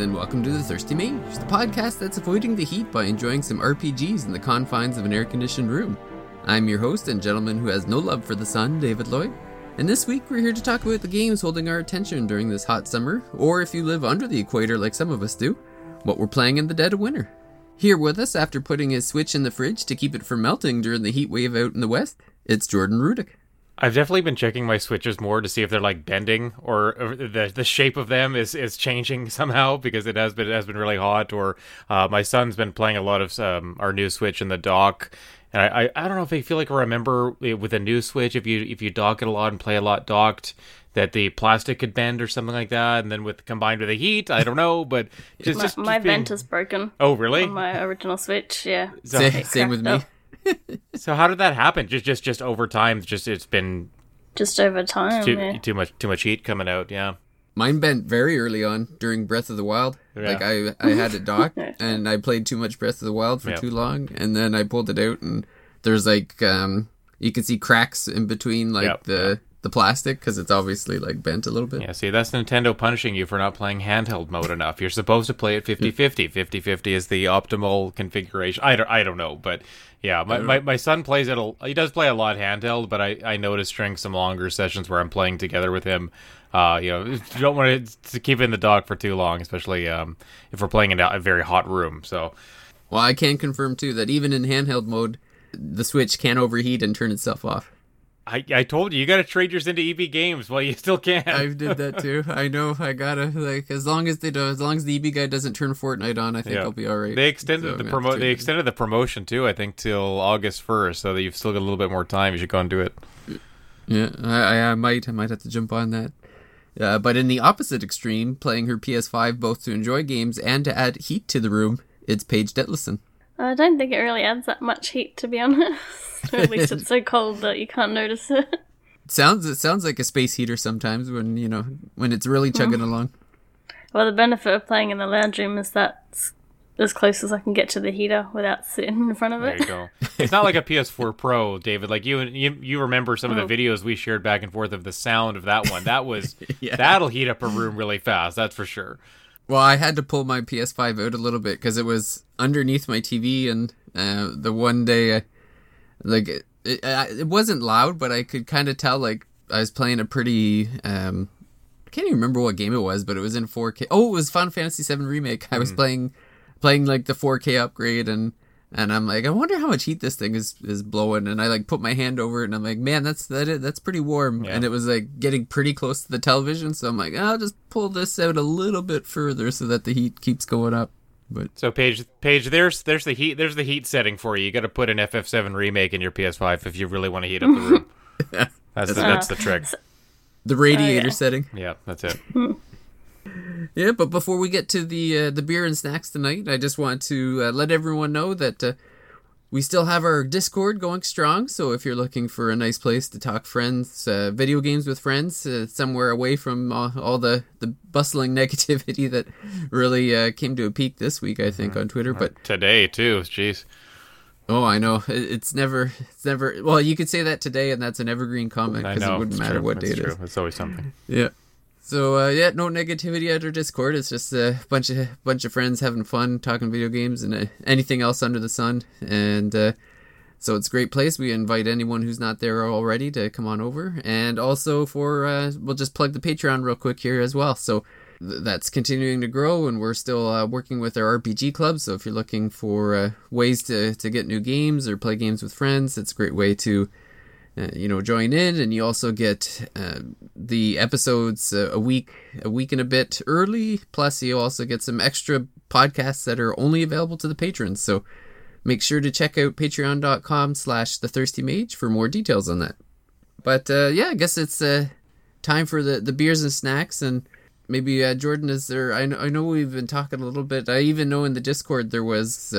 And welcome to The Thirsty Mage, the podcast that's avoiding the heat by enjoying some RPGs in the confines of an air conditioned room. I'm your host and gentleman who has no love for the sun, David Lloyd. And this week we're here to talk about the games holding our attention during this hot summer, or if you live under the equator like some of us do, what we're playing in the dead of winter. Here with us after putting his Switch in the fridge to keep it from melting during the heat wave out in the west, it's Jordan Rudick. I've definitely been checking my switches more to see if they're like bending or, or the the shape of them is, is changing somehow because it has been it has been really hot. Or uh, my son's been playing a lot of um, our new Switch in the dock, and I, I, I don't know if I feel like I remember with a new Switch if you if you dock it a lot and play a lot docked that the plastic could bend or something like that, and then with combined with the heat, I don't know, but just my, just, my being- vent is broken. Oh really? On my original Switch, yeah. So- Sa- same with me. cracked So how did that happen? Just just just over time, just it's been Just over time, too yeah. too much too much heat coming out. Yeah. Mine bent very early on during Breath of the Wild. Yeah. Like I, I had it docked and I played too much Breath of the Wild for Yeah. too long, and then I pulled it out and there's like um you can see cracks in between like Yep, the the plastic because it's obviously like bent a little bit. Yeah, see, that's Nintendo punishing you for not playing handheld mode enough. You're supposed to play it 50-50. 50-50 is the optimal configuration. I don't, I don't know, but yeah, my, my, my son plays it. A, he does play a lot handheld, but I, I noticed during some longer sessions where I'm playing together with him, uh, you know, you don't want to, keep it in the dock for too long, especially um, if we're playing in a, a very hot room. So Well, I can confirm too that even in handheld mode, the Switch can overheat and turn itself off. I, I told you, you got to trade yours into EB games. Well, you still can. I did that too. I know. I gotta like as long as they do, as long as the EB guy doesn't turn Fortnite on, I think Yeah. I'll be all right. They extended So the promo. They extended the promotion too. I think till August first, so that you've still got a little bit more time. You should go and do it. Yeah, I, I, I might, I might have to jump on that. Uh, but in the opposite extreme, playing her PS5 both to enjoy games and to add heat to the room, it's Paige Detlison. I don't think it really adds that much heat, to be honest. Or at least it's so cold that you can't notice it. It sounds, it sounds like a space heater sometimes when you know when it's really chugging along. Well, the benefit of playing in the lounge room is that it's as close as I can get to the heater without sitting in front of it. There you go. It's not like a PS4 Pro, David. Like you, you, you remember some of the oh. videos we shared back and forth of the sound of that one. That was Yeah. that'll heat up a room really fast. That's for sure. Well, I had to pull my PS5 out a little bit because it was underneath my TV, and uh, the one day, uh, like it, it, it wasn't loud, but I could kind of tell like I was playing a pretty. Um, I can't even remember what game it was, but it was in 4K. Oh, it was Final Fantasy VII Remake. I was playing, playing like the 4K upgrade, and and I'm like, I wonder how much heat this thing is is blowing. And I like put my hand over it, and I'm like, man, that's that is, that's pretty warm. Yeah. And it was like getting pretty close to the television, so I'm like, I'll just pull this out a little bit further so that the heat keeps going up. But So Paige, Paige, there's there's the heat there's the heat setting for you. You got to put an FF7 remake in your PS5 if you really want to heat up the room. That's the, that's the trick. the radiator oh, Okay. setting. Yeah, that's it. Yeah, but before we get to the uh, the beer and snacks tonight, I just want to uh, let everyone know that uh, we still have our Discord going strong. So if you're looking for a nice place to talk friends, uh, video games with friends, uh, somewhere away from all, all the the bustling negativity that really uh, came to a peak this week, I think on Twitter. But Today too. Jeez. oh, I know it's never it's never. Well, you could say that today, and that's an evergreen comment because it wouldn't matter true. what day It's it is. It's always something. Yeah. So uh, yeah, no negativity at our Discord. It's just a bunch of bunch of friends having fun, talking video games and uh, anything else under the sun. And uh, so it's a great place. We invite anyone who's not there already to come on over. And also for uh, we'll just plug the Patreon real quick here as well. So th- that's continuing to grow, and we're still uh, working with our RPG club. So if you're looking for uh, ways to to get new games or play games with friends, it's a great way to uh, you know join in and you also get uh, the episodes uh, a week a week and a bit early. Plus you also get some extra podcasts that are only available to the patrons. So make sure to check out patreon.com slash the thirsty mage for more details on that. But uh, yeah i guess it's uh, time for the, the beers and snacks and maybe jordan is there I know, I know we've been talking a little bit. I even know in the discord there was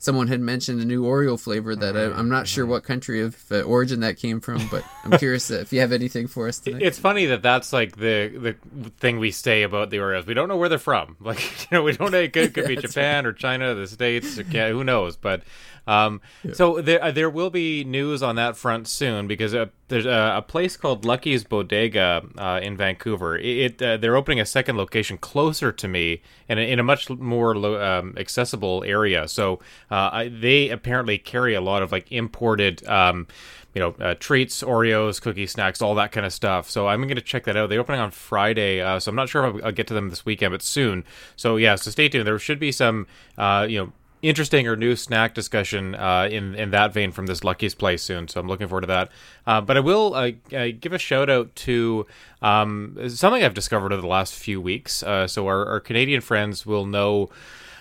someone had mentioned a new Oreo flavor that I, I'm not sure what country of uh, origin that came from, but I'm curious if you have anything for us tonight. It's funny that that's like the the thing we say about the Oreos. We don't know where they're from. Like you know, we don't know. It could, could be Japan or China, the States, or, Ca- who knows? But um, so there uh, there will be news on that front soon because uh, there's a, a place called Lucky's Bodega uh, in Vancouver. It, it uh, they're opening a second location closer to me and in a much more lo- um, accessible area. So uh, I, they apparently carry a lot of like imported. Um, you know, uh, treats, Oreos, cookie snacks, all that kind of stuff. So I'm going to check that out. They're opening on Friday, uh, so I'm not sure if I'll, I'll, get to them this weekend, but soon. So yeah, so stay tuned. There should be some, uh, you know, interesting or new snack discussion uh, in in that vein from this Lucky's Place soon. So I'm looking forward to that. Uh, but I will uh, uh give a shout out to um, something I've discovered over the last few weeks. Uh, so our, our, Canadian friends will know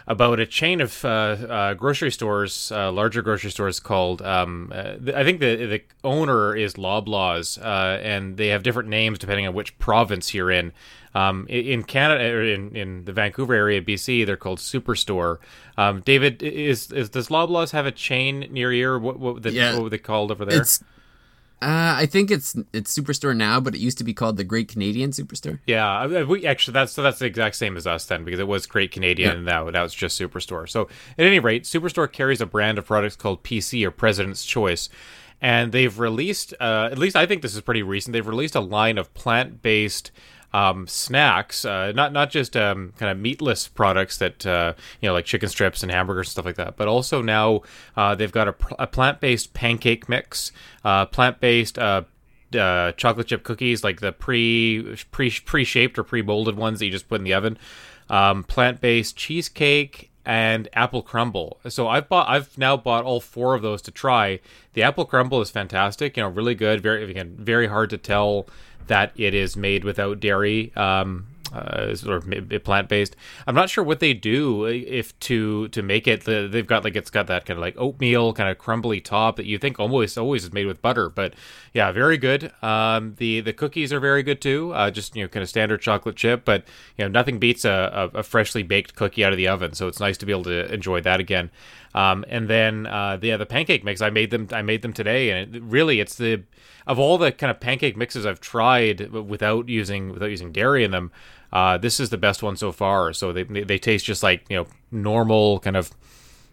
about a chain of uh, grocery stores, larger grocery stores called. Um, I think the the owner is Loblaws, and they have different names depending on which province you're in. Um, in Canada, or in, in the Vancouver area, BC, they're called Superstore. Um, David, is, is does Loblaws have a chain near here? What what, the, yeah, what were they called over there? It's, uh, I think it's it's Superstore now, but it used to be called the Great Canadian Superstore. Yeah, we actually that's so that's the exact same as us then because it was Great Canadian yeah. and now now it's just Superstore. So at any rate, Superstore carries a brand of products called PC or President's Choice, and they've released uh, at least I think this is pretty recent. They've released a line of plant based um, snacks, uh, not not just um, kind of meatless products that uh, you know like chicken strips and hamburgers and stuff like that, but also now uh, they've got a, a plant based pancake mix, uh, plant based. Uh, uh, chocolate chip cookies, like the pre pre pre shaped or pre molded ones that you just put in the oven, um, plant based cheesecake, and apple crumble. So I've bought I've now bought all four of those to try. The apple crumble is fantastic, you know, really good, very again, very hard to tell that it is made without dairy. Um, uh, sort of plant based. I'm not sure what they do if to to make it. They've got like it's got that kind of like oatmeal kind of crumbly top that you think almost always is made with butter. But yeah, very good. Um, the the cookies are very good too. Uh, just you know kind of standard chocolate chip, but you know nothing beats a, a, a freshly baked cookie out of the oven. So it's nice to be able to enjoy that again. Um, and then uh, the yeah, the pancake mix I made them I made them today, and it, really it's the of all the kind of pancake mixes I've tried without using without using dairy in them. Uh, this is the best one so far. So they they taste just like you know normal kind of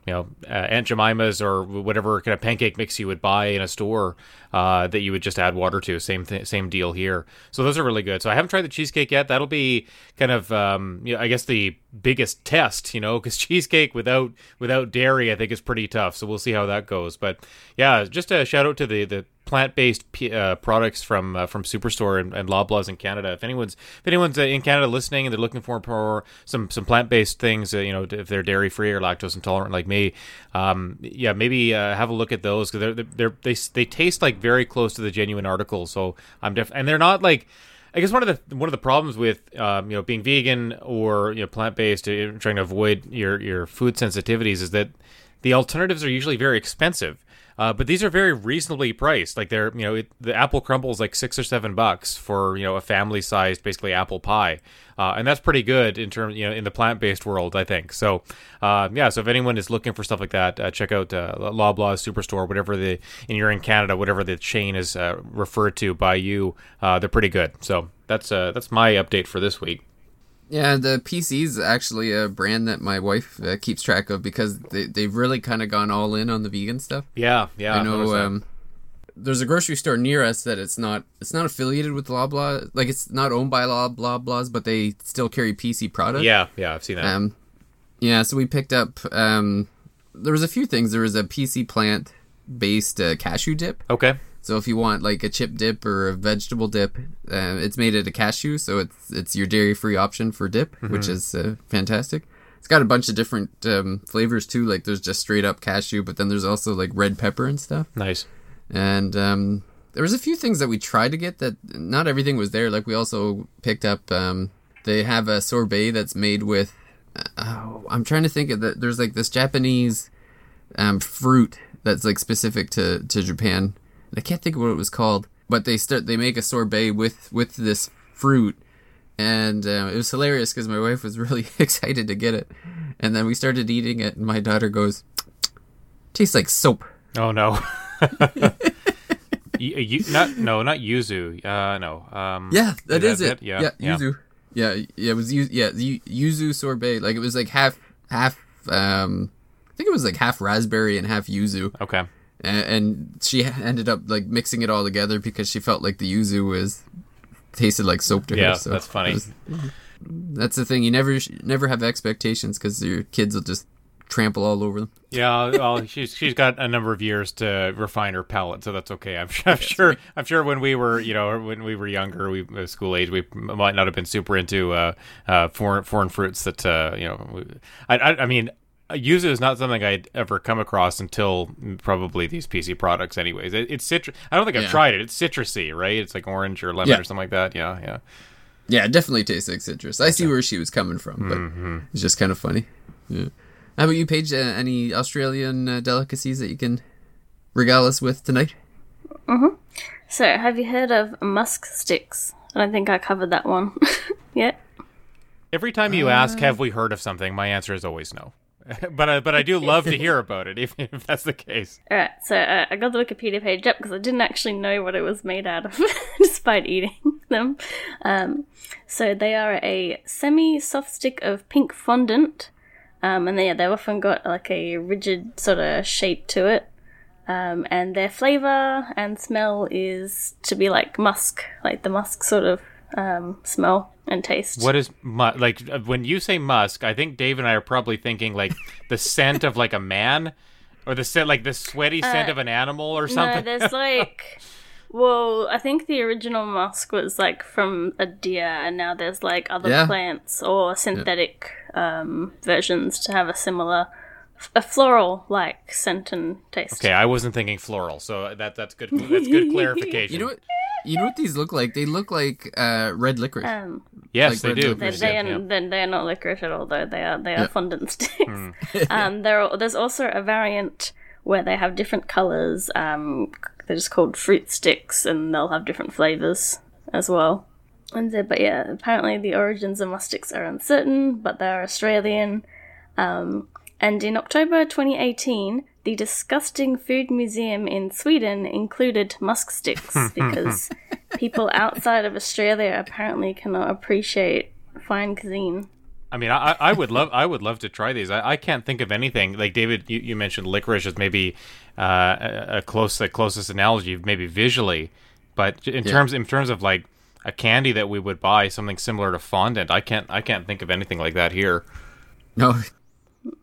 you know uh, Aunt Jemima's or whatever kind of pancake mix you would buy in a store uh, that you would just add water to. Same th- same deal here. So those are really good. So I haven't tried the cheesecake yet. That'll be kind of um, you know, I guess the biggest test, you know, because cheesecake without without dairy I think is pretty tough. So we'll see how that goes. But yeah, just a shout out to the the plant-based uh, products from uh, from Superstore and, and Loblaws in Canada. If anyone's if anyone's uh, in Canada listening and they're looking for, for some some plant-based things, uh, you know, if they're dairy-free or lactose intolerant like me, um, yeah, maybe uh, have a look at those because they're, they're they they taste like very close to the genuine article. So I'm def and they're not like. I guess one of the one of the problems with um, you know being vegan or you know plant based, uh, trying to avoid your your food sensitivities, is that the alternatives are usually very expensive. Uh, but these are very reasonably priced. Like they're, you know, it, the apple crumble is like six or seven bucks for you know a family sized, basically apple pie, uh, and that's pretty good in terms, you know, in the plant based world, I think. So, uh, yeah. So if anyone is looking for stuff like that, uh, check out uh, Loblaws Superstore, whatever the, and you're in Canada, whatever the chain is uh, referred to by you, they're pretty good. So that's that's my update for this week. Yeah, the PC is actually a brand that my wife uh, keeps track of because they they've really kind of gone all in on the vegan stuff. Yeah, yeah. I know. Um, there's a grocery store near us that it's not it's not affiliated with Loblaw, like it's not owned by Loblaws, but they still carry PC products. Yeah, yeah, I've seen that. Um, yeah, so we picked up. Um, there was a few things. There was a PC plant based uh, cashew dip. Okay. So if you want like a chip dip or a vegetable dip, uh, it's made out of cashew, so it's it's your dairy free option for dip, mm-hmm. which is uh, fantastic. It's got a bunch of different um, flavors too. Like there's just straight up cashew, but then there's also like red pepper and stuff. Nice. And um, there was a few things that we tried to get that not everything was there. Like we also picked up. Um, they have a sorbet that's made with. Uh, oh, I'm trying to think of that. There's like this Japanese um, fruit that's like specific to to Japan I can't think of what it was called, but they start they make a sorbet with with this fruit, and uh, it was hilarious because my wife was really excited to get it, and then we started eating it, and my daughter goes, "Tastes like soap." Oh no. you, you, not no, not yuzu. Uh, no. Um, yeah, that is, that it. Yeah, yeah, yeah, yuzu. Yeah, yeah, it was yeah yuzu sorbet. Like it was like half half. Um, I think it was like half raspberry and half yuzu. Okay and, and she ended up like mixing it all together because she felt like the yuzu was tasted like soap to Yeah, her. So that's funny. was- that's the thing. You never never have expectations because your kids will just trample all over them. Yeah, well, she's she's got a number of years to refine her palate, so that's okay. I'm sure. I'm sure. I'm sure when we were, you know, when we were younger, we uh, school age, we might not have been super into uh, uh, foreign foreign fruits. That uh, you know, I, I I mean. Yuzu is not something I'd ever come across until probably these PC products. Anyways, it, it's citrus. I don't think I've Yeah. tried it. It's citrusy, right? It's like orange or lemon Yeah. or something like that. Yeah, yeah. Yeah, it definitely tastes like citrus. I see where she was coming from, but Mm-hmm. it's just kind of funny. Yeah. How about you, Paige? Uh, any Australian uh, delicacies that you can regale us with tonight? So, have you heard of musk sticks? I don't think I covered that one yet. Every time you ask, "Have we heard of something?" my answer is always no. but I, but I do love to hear about it, even if that's the case. All right, so uh, I got the Wikipedia page up because I didn't actually know what it was made out of, despite eating them. Um, so they are a semi-soft stick of pink fondant, um, and they they've often got like a rigid sort of shape to it. Um, and their flavor and smell is to be like musk, like the musk sort of um, smell and taste. What is mu- like uh, when you say musk? I think Dave and I are probably thinking like the scent of like a man, or the scent like the sweaty scent of an animal or Uh, No, something. there's like, well, I think the original musk was like from a deer, and now there's like other Yeah. plants or synthetic um, versions to have a similar, a floral like scent and taste. okay, I wasn't thinking floral, so that that's good. That's good clarification. You know what? You know what these look like? They look like uh, red licorice. Um, Yes, like they red do. licorice, They, they, yeah. are, yeah. they are not licorice at all, though. They are they are Yeah. fondant sticks. um, there are, there's also a variant where they have different colors. Um, they're just called fruit sticks, and they'll have different flavors as well. And but yeah, apparently the origins of mustics are uncertain, but they are Australian. Um, and in October 2018, the Disgusting Food Museum in Sweden included musk sticks because people outside of Australia apparently cannot appreciate fine cuisine. I mean, I, I would love, I would love to try these. I, I can't think of anything like David. You, you mentioned licorice as maybe uh, a, a close, the closest analogy, maybe visually, but in terms, in terms of like a candy that we would buy, something similar to fondant, I can't, I can't think of anything like that here. No,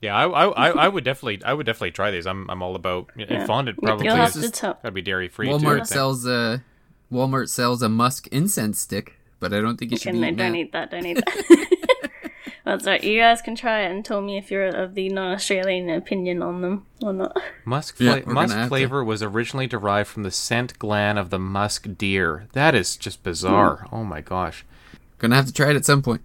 Yeah, I, I, I- I would definitely, I would definitely try these. I'm, I'm all about and fondant. Probably You'll have is- to tell. gotta be dairy free. Walmart think. sells a Walmart sells a musk incense stick, but I don't think you should And be they don't eat that, don't eat that. That's right. You guys can try it and tell me if you're of the non-Australian opinion on them or not. Musk, fla- we're musk have to. flavor was originally derived from the scent gland of the musk deer. That is just bizarre. Hmm. Oh my gosh. Gonna have to try it at some point.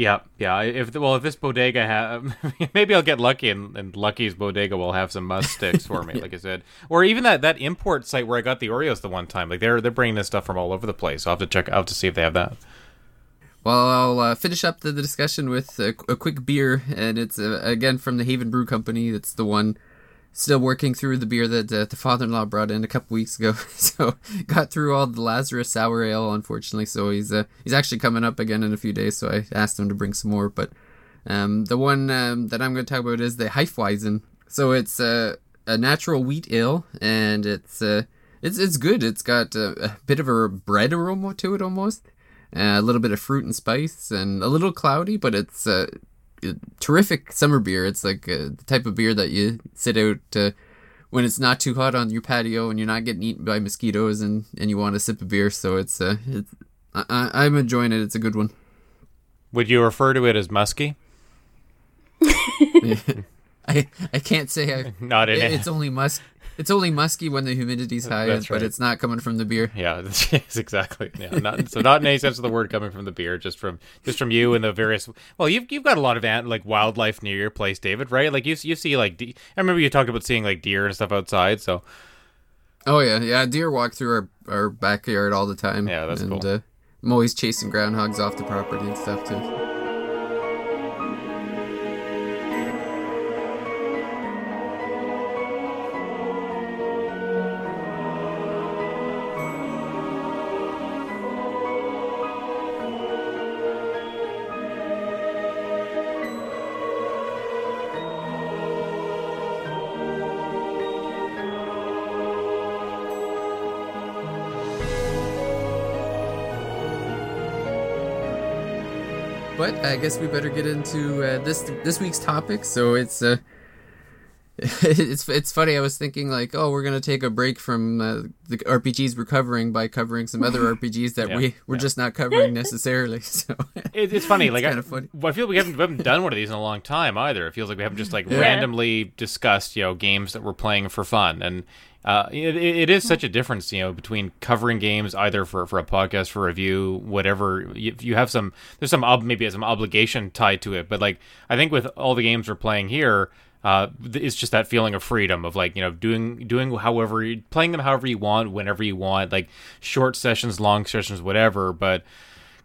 Yeah, yeah. If well, if this bodega have, maybe I'll get lucky, and, and Lucky's bodega will have some musk sticks for me, like I said, or even that, that import site where I got the Oreos the one time. Like they're they're bringing this stuff from all over the place. I'll have to check out to see if they have that. Well, I'll uh, finish up the, the discussion with a, a quick beer, and it's uh, again from the Haven Brew Company. It's the one still working through the beer that uh, the father-in-law brought in a couple weeks ago. so got through all the Lazarus sour ale, unfortunately. So he's uh, he's actually coming up again in a few days. So I asked him to bring some more. But um, the one um, that I'm going to talk about is the Hefeweizen. So it's uh, a natural wheat ale, and it's uh, it's it's good. It's got a, a bit of a bread aroma to it almost. Uh, a little bit of fruit and spice, and a little cloudy, but it's uh, terrific summer beer. It's like uh, the type of beer that you sit out uh, when it's not too hot on your patio and you're not getting eaten by mosquitoes, and, and you want to sip a beer. So it's uh, it's I, I- I'm enjoying it. It's a good one. Would you refer to it as musky? I I can't say I. Not in it. It's only musk. It's only musky when the humidity's high, That's but it's not coming from the beer. Yeah, yes, exactly. Yeah, not, so not in any sense of the word coming from the beer, just from just from you and the various. Well, you've you've got a lot of ant, like wildlife near your place, David, right? Like you you see like de- I remember you talked about seeing like deer and stuff outside. So Oh yeah, yeah. Deer walk through our, our backyard all the time. Yeah, that's and, cool. Uh, I'm always chasing groundhogs off the property and stuff too. I guess we better get into uh, this this week's topic. So it's uh, it's it's funny. I was thinking like, oh, we're gonna take a break from uh, the RPGs we're covering by covering some other RPGs that Yeah, we we're yeah. just not covering necessarily. So It, it's funny, like I, kinda funny. I feel we haven't, we haven't done one of these in a long time either. It feels like we haven't just like randomly discussed, you know, games that we're playing for fun, and uh, it, it is such a difference, you know, between covering games either for, for a podcast, for review, whatever. You, you have some, there's some ob- maybe some obligation tied to it, but like I think with all the games we're playing here. Uh, it's just that feeling of freedom of like you know doing doing however you playing them however you want whenever you want like short sessions long sessions whatever but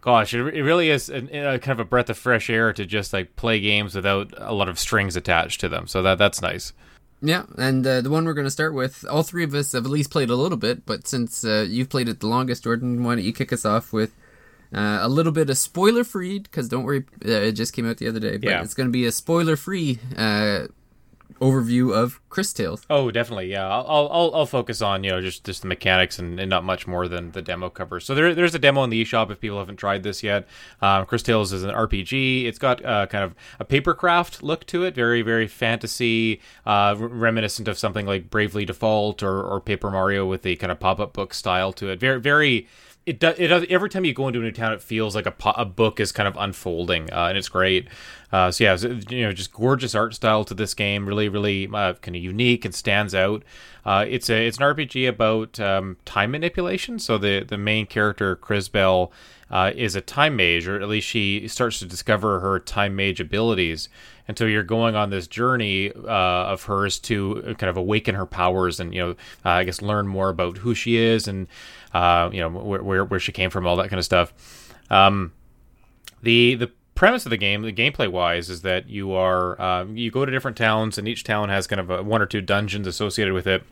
gosh, it, it really is a, a kind of a breath of fresh air to just like play games without a lot of strings attached to them. So that that's nice. Yeah, and uh, the one we're gonna start with, all three of us have at least played a little bit. But since uh, you've played it the longest, Jordan, why don't you kick us off with? Uh, a little bit of spoiler free because don't worry, uh, it just came out the other day. But Yeah. it's going to be a spoiler free uh, overview of Cris Tales. Oh, definitely, yeah. I'll I'll, I'll, focus on you know just, just the mechanics and, and not much more than the demo covers. So there, there's a demo in the eShop if people haven't tried this yet. Um, Cris Tales is an RPG. It's got uh, kind of a papercraft look to it, very very fantasy, uh, reminiscent of something like Bravely Default or, or Paper Mario with the kind of pop up book style to it. Very very. It does. It does. Every time you go into a new town, it feels like a, a book is kind of unfolding, uh, and it's great. Uh, so yeah, so, you know, just gorgeous art style to this game. Really, really uh, kind of unique and stands out. Uh, it's a it's an RPG about um, time manipulation. So the the main character Crisbell uh, is a time mage, or at least she starts to discover her time mage abilities. And so you're going on this journey uh, of hers to kind of awaken her powers, and you know, I guess learn more about who she is, and uh, you know where, where where she came from, all that kind of stuff. Um, the the premise of the game, the gameplay wise, is that you are uh, you go to different towns, and each town has kind of a, one or two dungeons associated with it.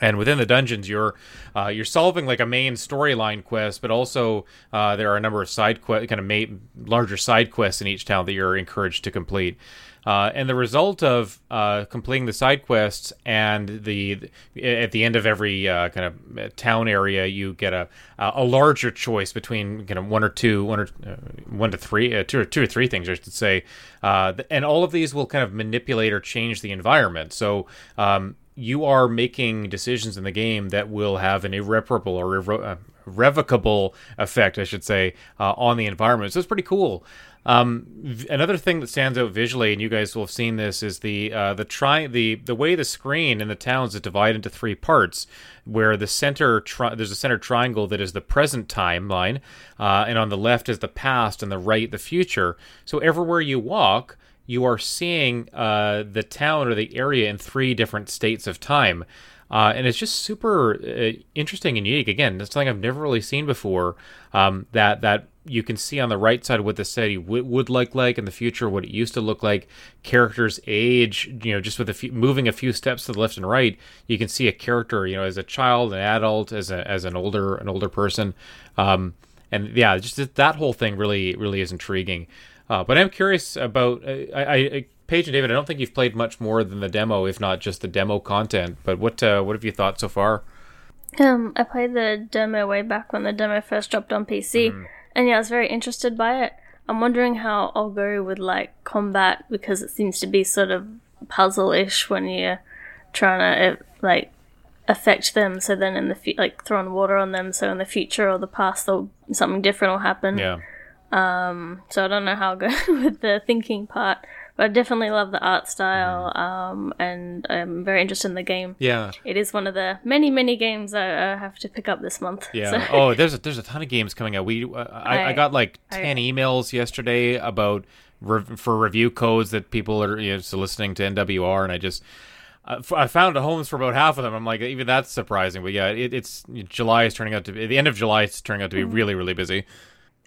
And within the dungeons, you're uh, you're solving like a main storyline quest, but also uh, there are a number of side quest, kind of ma- larger side quests in each town that you're encouraged to complete. Uh, and the result of uh, completing the side quests and the at the end of every uh, kind of town area, you get a a larger choice between kind of one or two, one or uh, one to three, uh, two or two or three things, I should say. Uh, and all of these will kind of manipulate or change the environment. So. Um, you are making decisions in the game that will have an irreparable or irre- uh, revocable effect, I should say, uh, on the environment. So it's pretty cool. Um, v- another thing that stands out visually, and you guys will have seen this, is the uh, the tri- the the way the screen in the towns is divided into three parts, where the center tri- there's a center triangle that is the present timeline, uh, and on the left is the past, and the right the future. So everywhere you walk, you are seeing uh, the town or the area in three different states of time. Uh, and it's just super uh, interesting and unique. Again, that's something I've never really seen before. Um, that that you can see on the right side what the city w- would look like in the future, what it used to look like, characters' age. You know, just with a few moving a few steps to the left and right, you can see a character. You know, as a child, an adult, as a as an older an older person. Um, and yeah, just that whole thing really really is intriguing. Uh, but I'm curious about uh, I, I, Paige and David. I don't think you've played much more than the demo, if not just the demo content. But what uh, what have you thought so far? Um, I played the demo way back when the demo first dropped on PC, and yeah, I was very interested by it. I'm wondering how I'll go with like combat because it seems to be sort of puzzle-ish when you're trying to uh, like affect them. So then in the fu- like throwing water on them, so in the future or the past, something different will happen. Yeah, So I don't know how I'll go with the thinking part, but I definitely love the art style, um, and I'm very interested in the game. yeah, It is one of the many, many games I, I have to pick up this month. yeah. So- oh, there's a, there's a ton of games coming out. We uh, I, I I- got like ten emails yesterday about rev- for review codes that people are you know, soliciting to NWR, and I just. I found homes for about half of them. I'm like, even that's surprising. But yeah, it, it's July is turning out to be the end of July. is turning out to be really, really busy.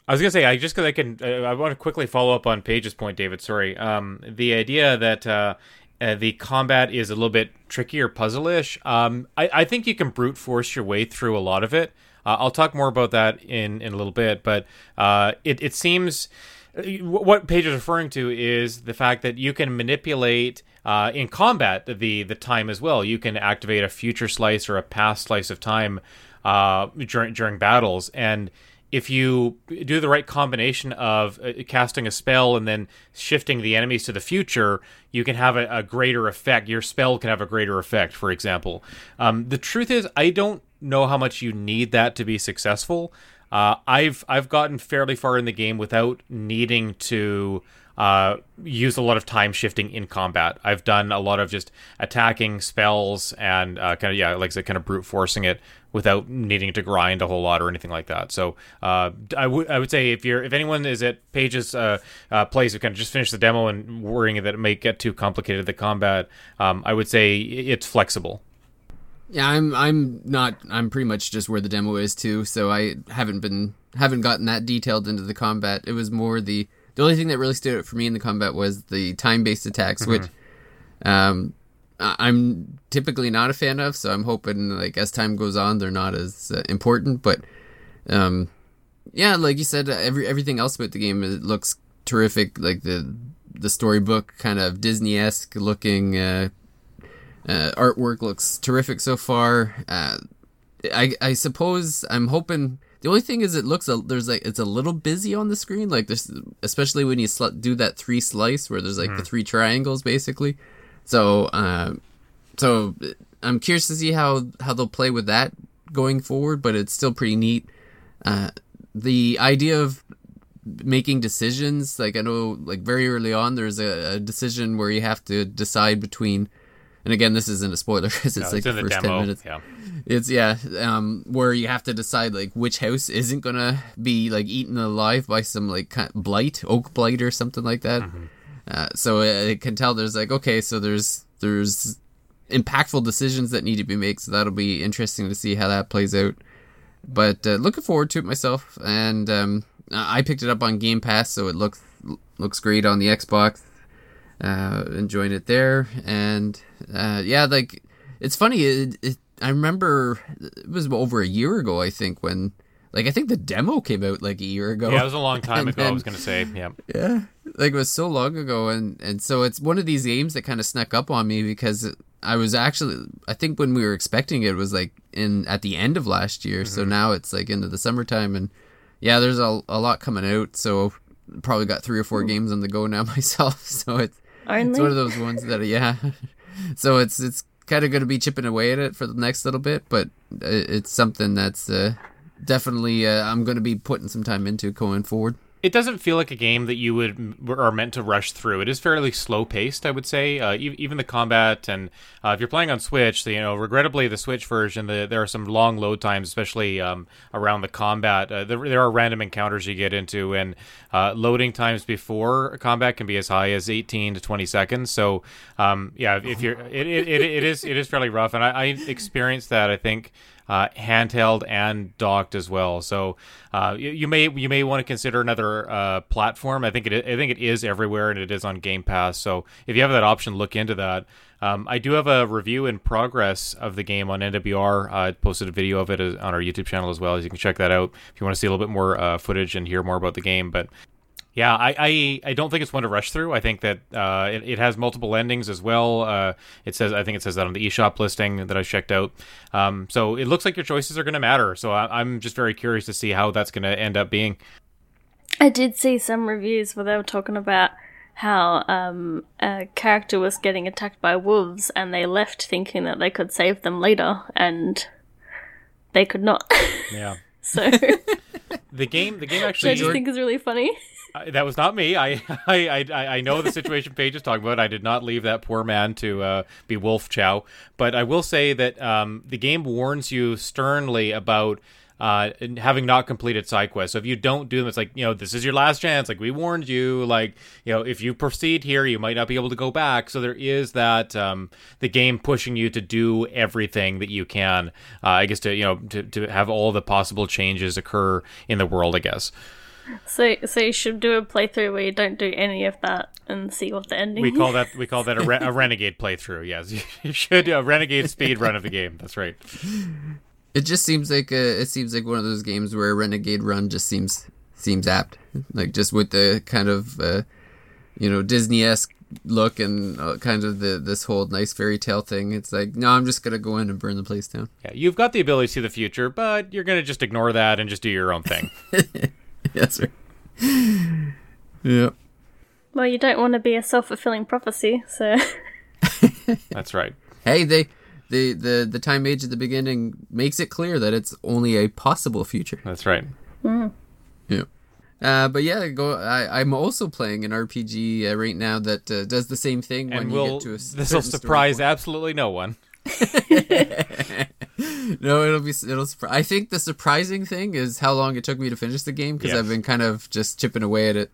I was gonna say, I just because I can, I want to quickly follow up on Paige's point, David. Sorry, um, the idea that uh, uh, the combat is a little bit trickier, puzzle-ish. Um, I, I think you can brute force your way through a lot of it. Uh, I'll talk more about that in in a little bit, but uh, it it seems uh, what Paige is referring to is the fact that you can manipulate uh, in combat the the time as well. You can activate a future slice or a past slice of time uh, during during battles, and if you do the right combination of uh, casting a spell and then shifting the enemies to the future, you can have a, a greater effect. Your spell can have a greater effect, for example. Um, the truth is, I don't know how much you need that to be successful. Uh, I've I've gotten fairly far in the game without needing to uh, use a lot of time shifting in combat. I've done a lot of just attacking spells and uh, kind of yeah, like I said, kind of brute forcing it without needing to grind a whole lot or anything like that. So uh, I would I would say if you're if anyone is at Paige's uh, uh, place who kind of just finished the demo and worrying that it may get too complicated the combat, um, I would say it's flexible. Yeah, I'm I'm not I'm pretty much just where the demo is too, so I haven't been haven't gotten that detailed into the combat. It was more the the only thing that really stood out for me in the combat was the time based attacks, mm-hmm. which um, I'm typically not a fan of. So I'm hoping like as time goes on, they're not as uh, important. But um, yeah, like you said, every everything else about the game it looks terrific. Like the the storybook kind of Disney esque looking uh, uh, artwork looks terrific so far. Uh, I I suppose I'm hoping the only thing is, it looks a, there's like it's a little busy on the screen, like this, especially when you sl- do that three slice where there's like mm. the hmm. three triangles basically. So, uh, so I'm curious to see how how they'll play with that going forward, but it's still pretty neat. Uh, the idea of making decisions, like I know, like very early on, there's a, a decision where you have to decide between and again, this isn't a spoiler because it's no, like it's the first ten minutes. Yeah. It's yeah, um, where you have to decide like which house isn't gonna be like eaten alive by some like kind of blight, oak blight or something like that. Mm-hmm. Uh, so it, it, can tell there's like okay, so there's there's impactful decisions that need to be made. So that'll be interesting to see how that plays out. But uh, looking forward to it myself, and um, I picked it up on Game Pass, so it looks looks great on the Xbox uh, enjoying it there. And uh, yeah, like it's funny. It, it, I remember it was over a year ago, I think, when like I think the demo came out like a year ago. Yeah, it was a long time ago. Then, I was gonna say, yeah, yeah, like it was so long ago, and and so it's one of these games that kind of snuck up on me because I was actually I think when we were expecting it, it was like in at the end of last year, mm-hmm. so now it's like into the summertime, and yeah, there's a a lot coming out, so probably got three or four games on the go now myself, so it's only? It's one of those ones that yeah. so it's it's kind of going to be chipping away at it for the next little bit, but it's something that's uh, definitely uh, I'm going to be putting some time into going forward it doesn't feel like a game that you would are meant to rush through. It is fairly slow paced, I would say. Uh, even the combat, and uh, if you're playing on Switch, you know, regrettably, the Switch version, the, there are some long load times, especially um, around the combat. Uh, there, there, are random encounters you get into, and uh, loading times before combat can be as high as 18 to 20 seconds. So, um, yeah, if you're, it, it, it, it is it is fairly rough, and I, I experienced that. I think uh, handheld and docked as well. So uh, you, you, may you may want to consider another uh, platform. I think it I think it is everywhere and it is on Game Pass. So if you have that option, look into that. Um, I do have a review in progress of the game on NWR. Uh, I posted a video of it on our YouTube channel as well. As you can check that out if you want to see a little bit more uh, footage and hear more about the game. But yeah, I, I, I don't think it's one to rush through. I think that uh, it, it has multiple endings as well. Uh, it says I think it says that on the eShop listing that I checked out. Um, so it looks like your choices are going to matter. So I, I'm just very curious to see how that's going to end up being. I did see some reviews where they were talking about how um, a character was getting attacked by wolves and they left thinking that they could save them later and they could not. Yeah. so the game the game actually I just think is really funny. Uh, that was not me. I, I, I, I know the situation Paige is talking about. I did not leave that poor man to uh, be Wolf Chow. But I will say that um, the game warns you sternly about uh, having not completed side quests. So if you don't do them, it's like you know this is your last chance. Like we warned you. Like you know if you proceed here, you might not be able to go back. So there is that um, the game pushing you to do everything that you can. Uh, I guess to you know to to have all the possible changes occur in the world. I guess. So, so you should do a playthrough where you don't do any of that and see what the ending. We call that we call that a, re- a renegade playthrough. Yes, you should do a renegade speed run of the game. That's right. It just seems like a, it seems like one of those games where a renegade run just seems seems apt. Like just with the kind of uh, you know Disney esque look and uh, kind of the this whole nice fairy tale thing. It's like, no, I'm just gonna go in and burn the place down. Yeah, you've got the ability to see the future, but you're gonna just ignore that and just do your own thing. yes, sir. yeah. Well, you don't want to be a self fulfilling prophecy, so. That's right. Hey, they. The, the the time mage at the beginning makes it clear that it's only a possible future. That's right. Yeah. Uh, but yeah, go. I, I'm also playing an RPG uh, right now that uh, does the same thing And you we'll get to a this will certain story surprise absolutely no one. No, it'll be it'll. Surpri- I think the surprising thing is how long it took me to finish the game because Yes. I've been kind of just chipping away at it.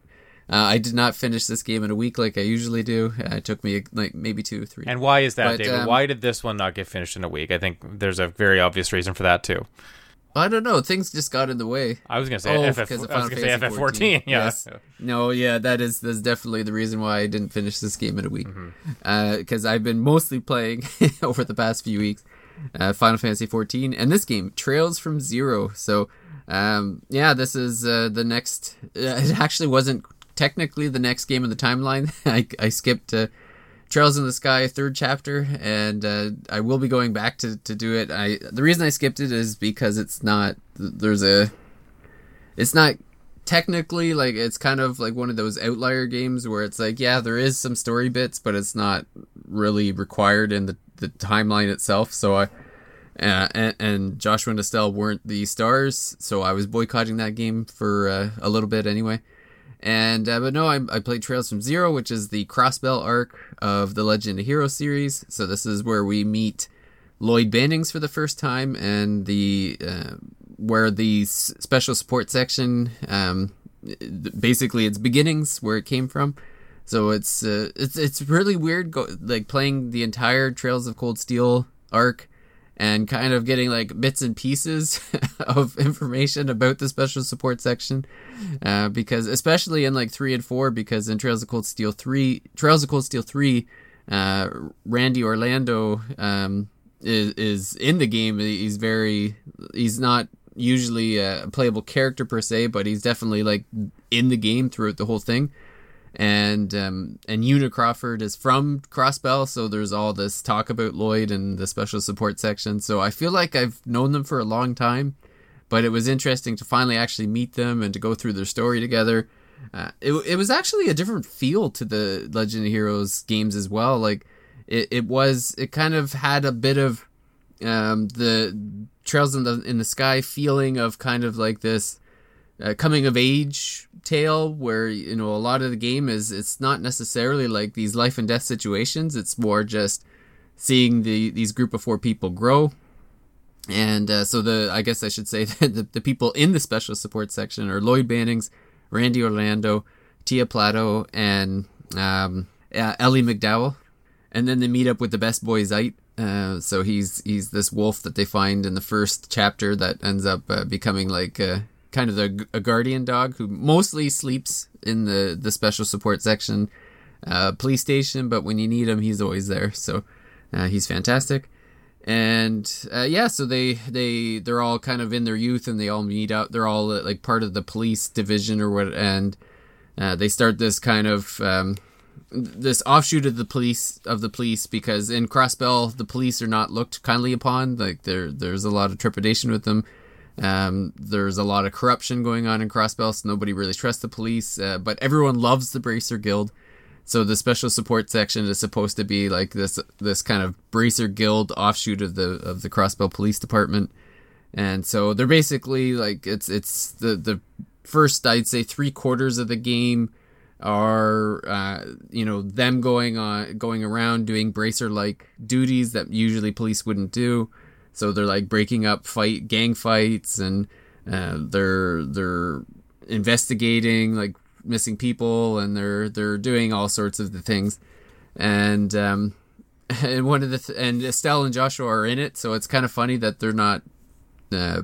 Uh, I did not finish this game in a week like I usually do. Uh, it took me like maybe two, three. And why is that, But, David? um, why did this one not get finished in a week? I think there's a very obvious reason for that too. I don't know. Things just got in the way. I was gonna say Oh, FF. because of I was gonna say FF 14. Yeah. Yes. No, yeah, that is that's definitely the reason why I didn't finish this game in a week. Mm-hmm. Because I've been mostly playing over the past few weeks uh, Final Fantasy 14 and this game Trails from Zero. So, um, yeah, this is uh, the next. Uh, it actually wasn't technically the next game in the timeline. I, I skipped. Uh, Trails in the Sky third chapter, and uh, I will be going back to, to do it. I the reason I skipped it is because it's not there's a it's not technically like it's kind of like one of those outlier games where it's like yeah there is some story bits but it's not really required in the, the timeline itself so i uh, and, and joshua and estelle weren't the stars so i was boycotting that game for uh, a little bit anyway and uh, but no I, I played trails from zero which is the crossbell arc of the legend of heroes series. So this is where we meet lloyd bannings for the first time and the uh, where the s- special support section um, basically its beginnings where it came from. So it's uh, it's it's really weird go, like playing the entire trails of cold steel arc and kind of getting like bits and pieces of information about the special support section uh, because especially in like three and four because in trails of cold steel 3 trails of cold steel 3 uh, randy orlando um, is, is in the game. He's very he's not usually a playable character per se but he's definitely like in the game throughout the whole thing and um, and Juna Crawford is from Crossbell, so there's all this talk about Lloyd and the special support section. So I feel like I've known them for a long time, but it was interesting to finally actually meet them and to go through their story together. Uh, it it was actually a different feel to the Legend of Heroes games as well. Like it, it was it kind of had a bit of um, the Trails in the in the Sky feeling of kind of like this uh, coming of age tale where you know a lot of the game is it's not necessarily like these life and death situations. It's more just seeing the these group of four people grow. And uh, so the i guess i should say that the, the people in the special support section are lloyd bannings randy orlando tia plato and um, uh, ellie mcdowell. And then they meet up with the best boy Zeit. Uh, so he's he's this wolf that they find in the first chapter that ends up uh, becoming like uh, kind of the, a guardian dog who mostly sleeps in the the special support section uh, police station, but when you need him, he's always there. So uh, he's fantastic. And uh, yeah, so they they they're all kind of in their youth, and they all meet up. They're all uh, like part of the police division or what, and uh, they start this kind of um, this offshoot of the police of the police because in Crossbell the police are not looked kindly upon. Like there there's a lot of trepidation with them. Um, there's a lot of corruption going on in Crossbell, so nobody really trusts the police. Uh, but everyone loves the Bracer Guild. So the special support section is supposed to be like this this kind of Bracer Guild offshoot of the of the Crossbell Police Department. And so they're basically like it's it's the the first I'd say three quarters of the game are uh, you know them going on going around doing bracer like duties that usually police wouldn't do so they're like breaking up fight gang fights and uh, they're they're investigating like missing people and they're they're doing all sorts of the things. And um and one of the th- and Estelle and Joshua are in it so it's kind of funny that they're not uh,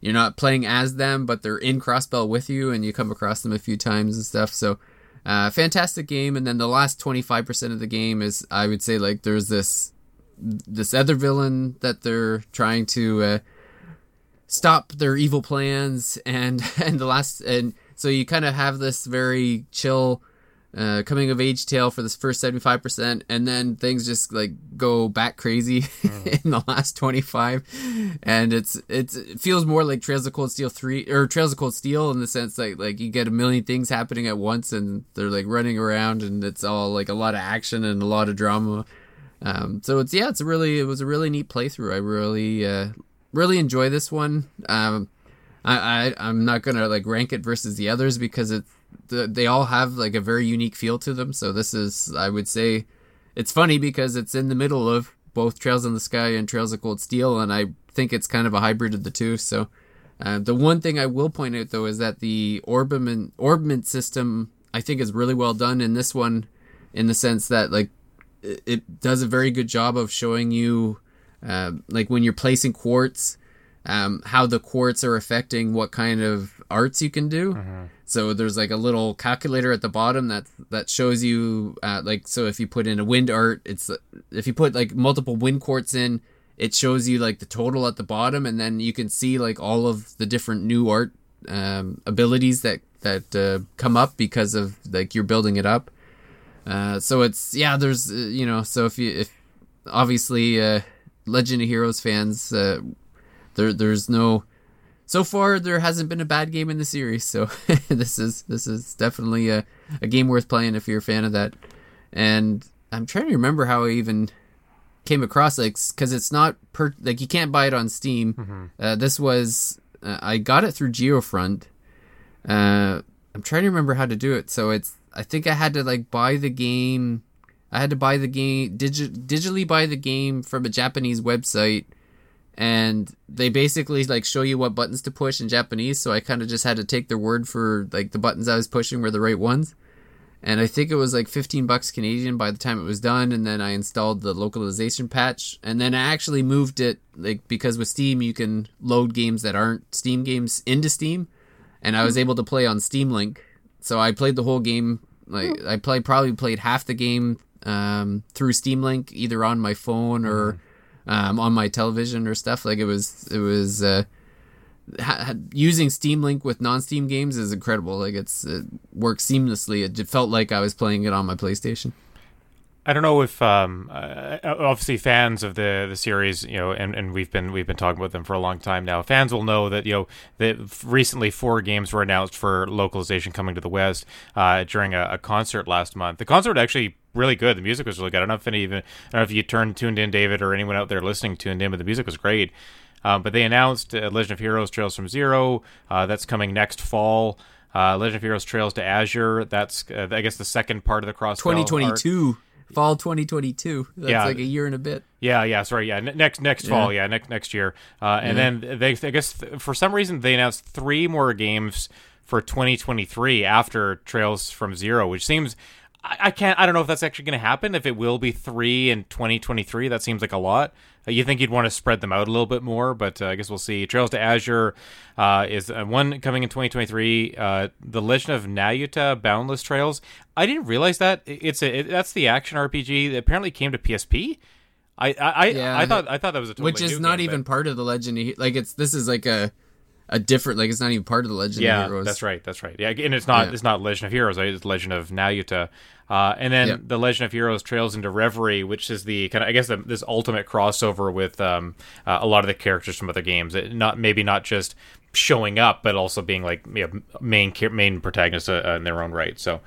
you're not playing as them but they're in Crossbell with you and you come across them a few times and stuff. So uh, fantastic game and then the last 25% of the game is i would say like there's this this other villain that they're trying to uh, stop their evil plans and and the last and so you kind of have this very chill uh, coming of age tale for this first 75% and then things just like go back crazy mm. in the last 25 and it's it's it feels more like trails of cold steel 3 or trails of cold steel in the sense that like you get a million things happening at once and they're like running around and it's all like a lot of action and a lot of drama um, so it's yeah it's a really it was a really neat playthrough i really uh, really enjoy this one um, I, I i'm not gonna like rank it versus the others because the, they all have like a very unique feel to them. So this is, I would say, it's funny because it's in the middle of both Trails in the Sky and Trails of Cold Steel, and I think it's kind of a hybrid of the two. So uh, the one thing I will point out though is that the orbiment orbment system I think is really well done in this one, in the sense that like it, does a very good job of showing you, uh, like when you're placing quartz. Um, how the quartz are affecting what kind of arts you can do. Mm-hmm. So there's like a little calculator at the bottom that that shows you uh, like so if you put in a wind art, it's if you put like multiple wind quartz in, it shows you like the total at the bottom, and then you can see like all of the different new art um, abilities that that uh, come up because of like you're building it up. Uh, so it's yeah, there's uh, you know so if you if obviously uh, Legend of Heroes fans, uh, there there's no so far there hasn't been a bad game in the series, so this is this is definitely a, a game worth playing if you're a fan of that. And I'm trying to remember how I even came across like because it's not per like you can't buy it on Steam. Mm-hmm. Uh, this was uh, I got it through Geofront. Uh, I'm trying to remember how to do it. So it's I think I had to like buy the game. I had to buy the game digi- digitally buy the game from a Japanese website and they basically like show you what buttons to push in Japanese. So I kind of just had to take their word for like the buttons I was pushing were the right ones. And I think it was like 15 bucks Canadian by the time it was done. And then I installed the localization patch. And then I actually moved it like because with Steam you can load games that aren't Steam games into Steam. And I was hmm. able to play on Steam Link. So I played the whole game. Like I played probably played half the game um, through Steam Link, either on my phone or. Mm-hmm um, on my television or stuff. Like it was, it was uh, ha- using Steam Link with non-Steam games is incredible. Like it's it works seamlessly. It felt like I was playing it on my PlayStation. I don't know if um, uh, obviously fans of the the series, you know, and, and we've been we've been talking about them for a long time now. Fans will know that you know that recently four games were announced for localization coming to the West uh, during a, a, concert last month. The concert was actually really good. The music was really good. I don't know if any even I don't know if you turned tuned in, David, or anyone out there listening tuned in, but the music was great. Um, but they announced uh, Legend of Heroes Trails from Zero. Uh, that's coming next fall. Uh, Legend of Heroes Trails to Azure. That's uh, I guess the second part of the cross. 2022. Fall 2022. That's yeah. like a year and a bit. Yeah, yeah, sorry, yeah, next next yeah. fall, yeah, next next year, uh, and yeah. then they, I guess, for some reason, they announced three more games for 2023 after Trails from Zero, which seems I, can't. I don't know if that's actually going to happen. If it will be three in 2023, that seems like a lot. Uh, you think you'd want to spread them out a little bit more, but uh, I guess we'll see. Trails to Azure uh, is uh, one coming in 2023. Uh, the Legend of Nayuta Boundless Trails. I didn't realize that it's a it, that's the action RPG that apparently came to PSP. I I, yeah, I thought I thought that was a totally which is not game, even but... part of the Legend. Like it's this is like a a different like it's not even part of the Legend yeah, of Heroes. that's right, that's right. Yeah, and it's not yeah. it's not Legend of Heroes. It's Legend of Nayuta. Uh, and then yep. the Legend of Heroes Trails into Reverie, which is the kind of I guess the, this ultimate crossover with um, uh, a lot of the characters from other games. It not maybe not just showing up, but also being like you know, main main protagonists uh, in their own right. So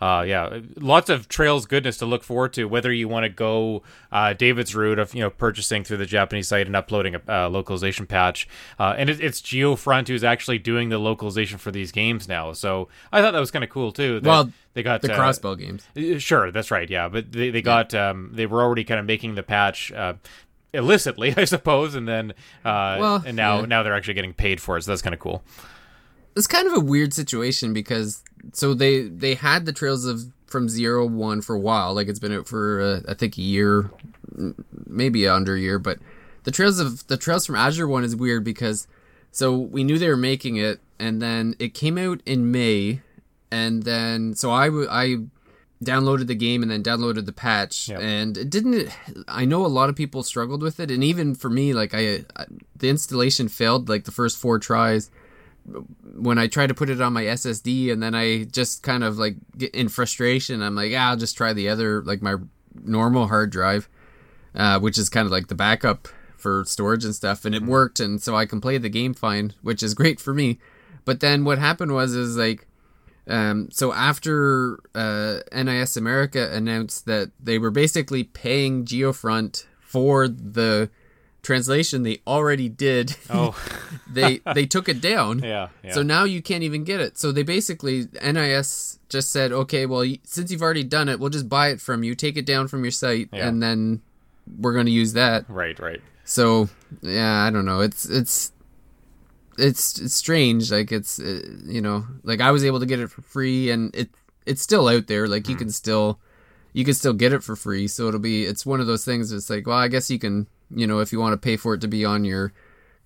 uh, yeah, lots of Trails goodness to look forward to. Whether you want to go uh, David's route of you know purchasing through the Japanese site and uploading a uh, localization patch, uh, and it, it's GeoFront who's actually doing the localization for these games now. So I thought that was kind of cool too. well, they got the uh, Crossbell games. Uh, sure, that's right. Yeah, but they they got yeah. um, they were already kind of making the patch illicitly, I suppose, and then well, and now yeah. now they're actually getting paid for it. So that's kind of cool. It's kind of a weird situation because so they they had the trails of from zero one for a while. Like it's been out for uh, I think a year, maybe under a year. But the trails of the trails from Azure one is weird because so we knew they were making it, and then it came out in May, and then so I I downloaded the game and then downloaded the patch yep. and it didn't i know a lot of people struggled with it and even for me like I, I, the installation failed like the first four tries when I try to put it on my SSD and then I just kind of like get in frustration, I'm like, ah, I'll just try the other like my normal hard drive, uh, which is kind of like the backup for storage and stuff, and it worked, and so I can play the game fine, which is great for me. But then what happened was is like. Um, so after uh, NIS America announced that they were basically paying Geofront for the translation they already did, Oh, they they took it down. yeah, yeah. So now you can't even get it. So they basically NIS just said, okay, well, since you've already done it, we'll just buy it from you, take it down from your site, Yeah. and then we're going to use that. right, right. So yeah, I don't know. It's it's it's it's strange. Like it's uh, you know, like I was able to get it for free, and it it's still out there. Like you can still you can still get it for free. So it'll be it's one of those things. It's like well, I guess you can you know if you want to pay for it to be on your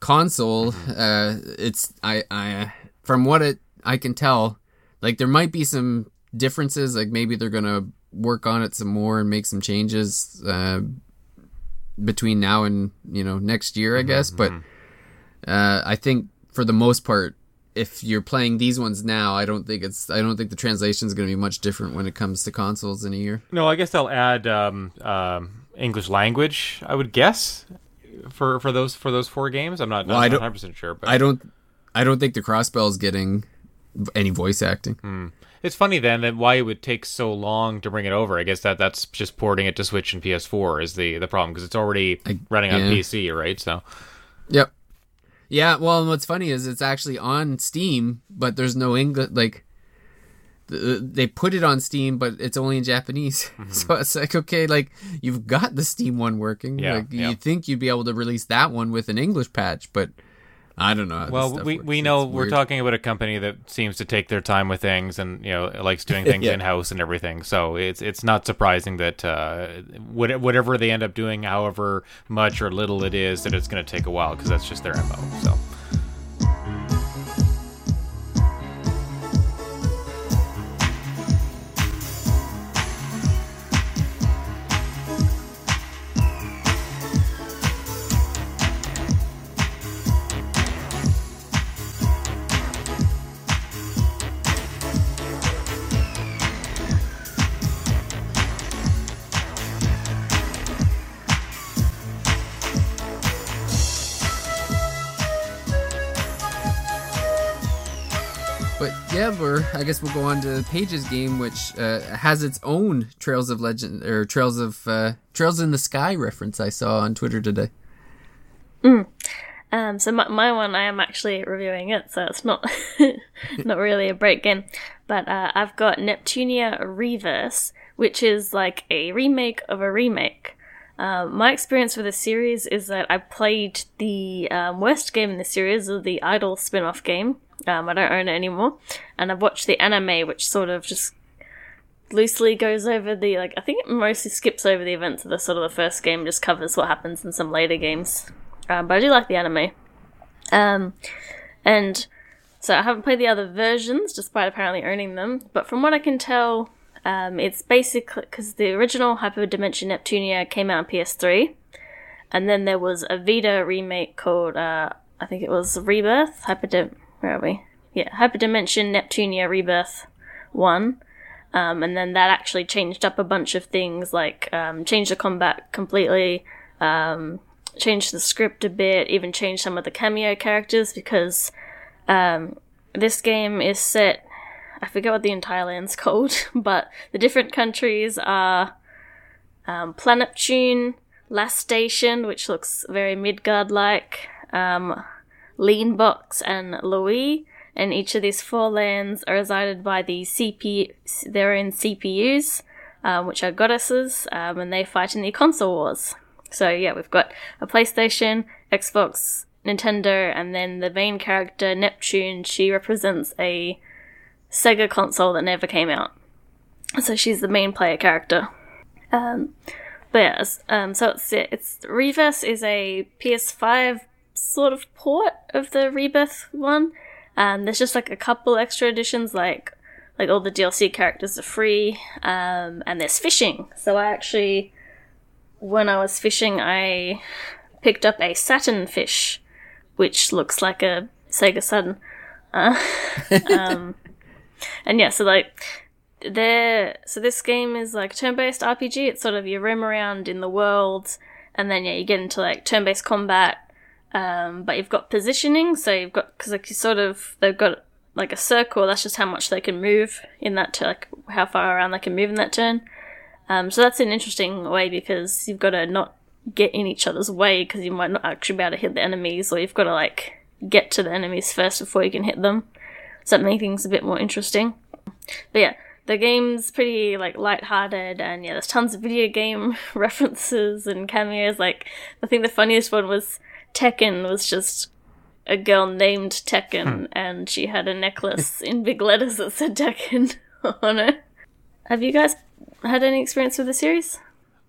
console. Uh, it's I I from what it I can tell, like there might be some differences. Like maybe they're gonna work on it some more and make some changes. Uh, between now and you know next year, I guess. But uh, I think for the most part, if you're playing these ones now, I don't think it's I don't think the translation is going to be much different when it comes to consoles in a year. No, I guess they'll add um, um, English language. I would guess for for those for those four games. I'm not Well, I not don't- 100 percent sure, but I don't I don't think the crossbell is getting any voice acting. Hmm. it's funny then that why it would take so long to bring it over. I guess that that's just porting it to Switch and PS4 is the the problem because it's already running on yeah. PC, right? So Yep. Yeah, well, and what's funny is it's actually on Steam, but there's no English. Like, they put it on Steam, but it's only in Japanese. So it's like, okay, like you've got the Steam one working. Yeah, like yeah. you think you'd be able to release that one with an English patch, but I don't know. Well, we, works. we It's know we're talking about a company that seems to take their time with things and you know likes doing things Yeah. in house and everything. So it's it's not surprising that uh, whatever they end up doing, however much or little it is, that it's going to take a while because that's just their mo. So But I guess we'll go on to Page's game, which uh, has its own Trails of Legend or Trails of uh, Trails in the Sky reference I saw on Twitter today. Um, so my, my one, I am actually reviewing it, so it's not not really a break game. But uh, I've got Neptunia Reverse, which is like a remake of a remake. Uh, my experience with the series is that I played the um, worst game in the series, of the Idol spin-off game. Um, I don't own it anymore, and I've watched the anime, which sort of just loosely goes over the like. I think it mostly skips over the events of the sort of the first game, just covers what happens in some later games. Um, but I do like the anime. Um, and so I haven't played the other versions, despite apparently owning them. But from what I can tell, um, it's basically because the original Hyperdimension Neptunia came out on PS3, and then there was a Vita remake called uh, I think it was Rebirth. Hyperdim. Where are we? Yeah, Hyperdimension Neptunia Rebirth one. Um, and then that actually changed up a bunch of things, like um, changed the combat completely, um, changed the script a bit, even changed some of the cameo characters because um, this game is set. I forget what the entire land's called, but the different countries are um, Planeptune, Lastation, which looks very Midgard like, um, Leanbox, and Lowee. And each of these four lands are resided by the CPU, their own CPUs, um, which are goddesses, um, and they fight in the console wars. So yeah, we've got a PlayStation, Xbox, Nintendo, and then the main character Neptune. She represents a Sega console that never came out. So she's the main player character. Um, but yeah, um, so it's it's Reverse is a PS5 sort of port of the Rebirth one. Um, there's just like a couple extra additions, like like all the DLC characters are free, um, and there's fishing. So I actually, when I was fishing, I picked up a Saturn fish, which looks like a Sega Saturn. Uh, um, and yeah, so like there, so this game is like turn-based RPG. It's sort of you roam around in the world, and then yeah, you get into like turn-based combat. Um, but you've got positioning, so you've got because like you sort of they've got like a circle. That's just how much they can move in that turn, like how far around they can move in that turn. Um, so that's an interesting way because you've got to not get in each other's way because you might not actually be able to hit the enemies, or you've got to like get to the enemies first before you can hit them. So that makes things a bit more interesting. But yeah, the game's pretty like light-hearted and yeah, there's tons of video game references and cameos. Like I think the funniest one was Tekken was just a girl named Tekken hmm. and she had a necklace in big letters that said Tekken on it. Have you guys had any experience with the series?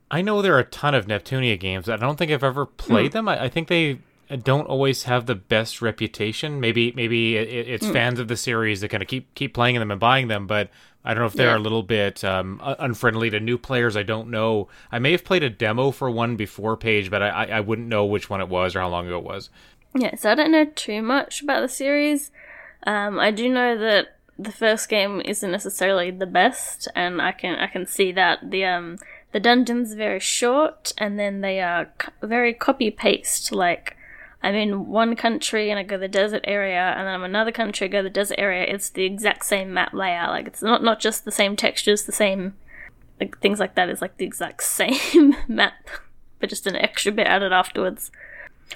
I know there are a ton of Neptunia games. I don't think I've ever played mm. them. I, I, think they don't always have the best reputation. Maybe maybe it, it's mm. fans of the series that kind of keep keep playing them and buying them, but I don't know if they're yeah. a little bit um, unfriendly to new players. I don't know. I may have played a demo for one before Paige, but I, I wouldn't know which one it was or how long ago it was. Yeah, so I don't know too much about the series. Um, I do know that the first game isn't necessarily the best, and I can I can see that the um the dungeons are very short, and then they are very copy paste. Like I'm in one country and I go the desert area, and then I'm another country, I go the desert area. It's the exact same map layout. Like it's not not just the same textures, the same like things like that. It's like the exact same map, but just an extra bit added afterwards.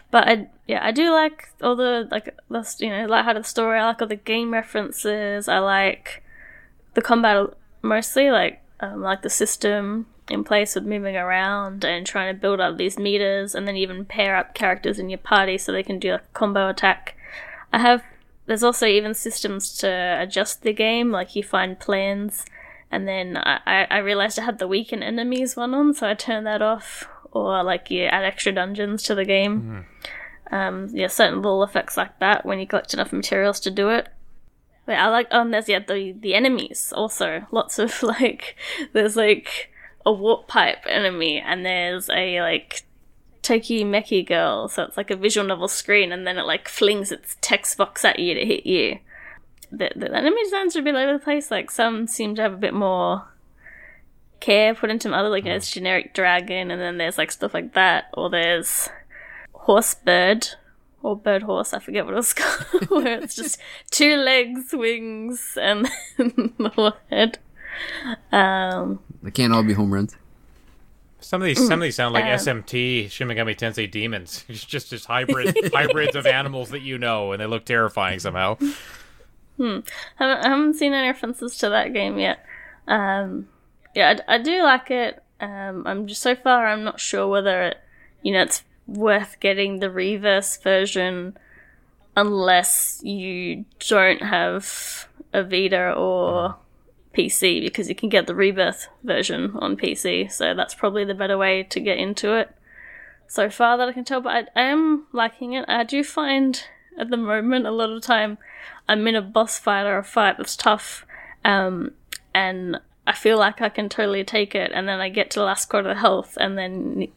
But I yeah I do like all the like the you know lighthearted story. I like all the game references. I like the combat mostly. Like um, like the system in place with moving around and trying to build up these meters, and then even pair up characters in your party so they can do like a combo attack. I have there's also even systems to adjust the game. Like you find plans and then I, I realized I had the weaken enemies one on, so I turned that off or like you add extra dungeons to the game. Mm. Um, yeah, certain little effects like that when you collect enough materials to do it. But I like um there's yeah the the enemies also lots of like there's like a warp pipe enemy and there's a like Tokimeki girl so it's like a visual novel screen and then it like flings its text box at you to hit you. The, the enemy designs are a bit all over the place. Like some seem to have a bit more care put into them. other like there's generic dragon and then there's like stuff like that or there's horse bird or bird horse i forget what it was called where it's just two legs wings and the whole head um they can't all be home runs some of these, some of these sound like um, SMT Shin Megami Tensei demons. It's just just hybrid hybrids of animals that you know, and they look terrifying somehow. Hmm. I haven't, seen any references to that game yet. Um, yeah, I, I do like it. Um, I'm just so far I'm not sure whether it, you know, it's worth getting the reverse version unless you don't have a Vita or PC because you can get the rebirth version on PC. So that's probably the better way to get into it so far that I can tell. But I, am liking it. I do find at the moment a lot of time I'm in a boss fight or a fight that's tough, um, and I feel like I can totally take it, and then I get to the last quarter of health, and then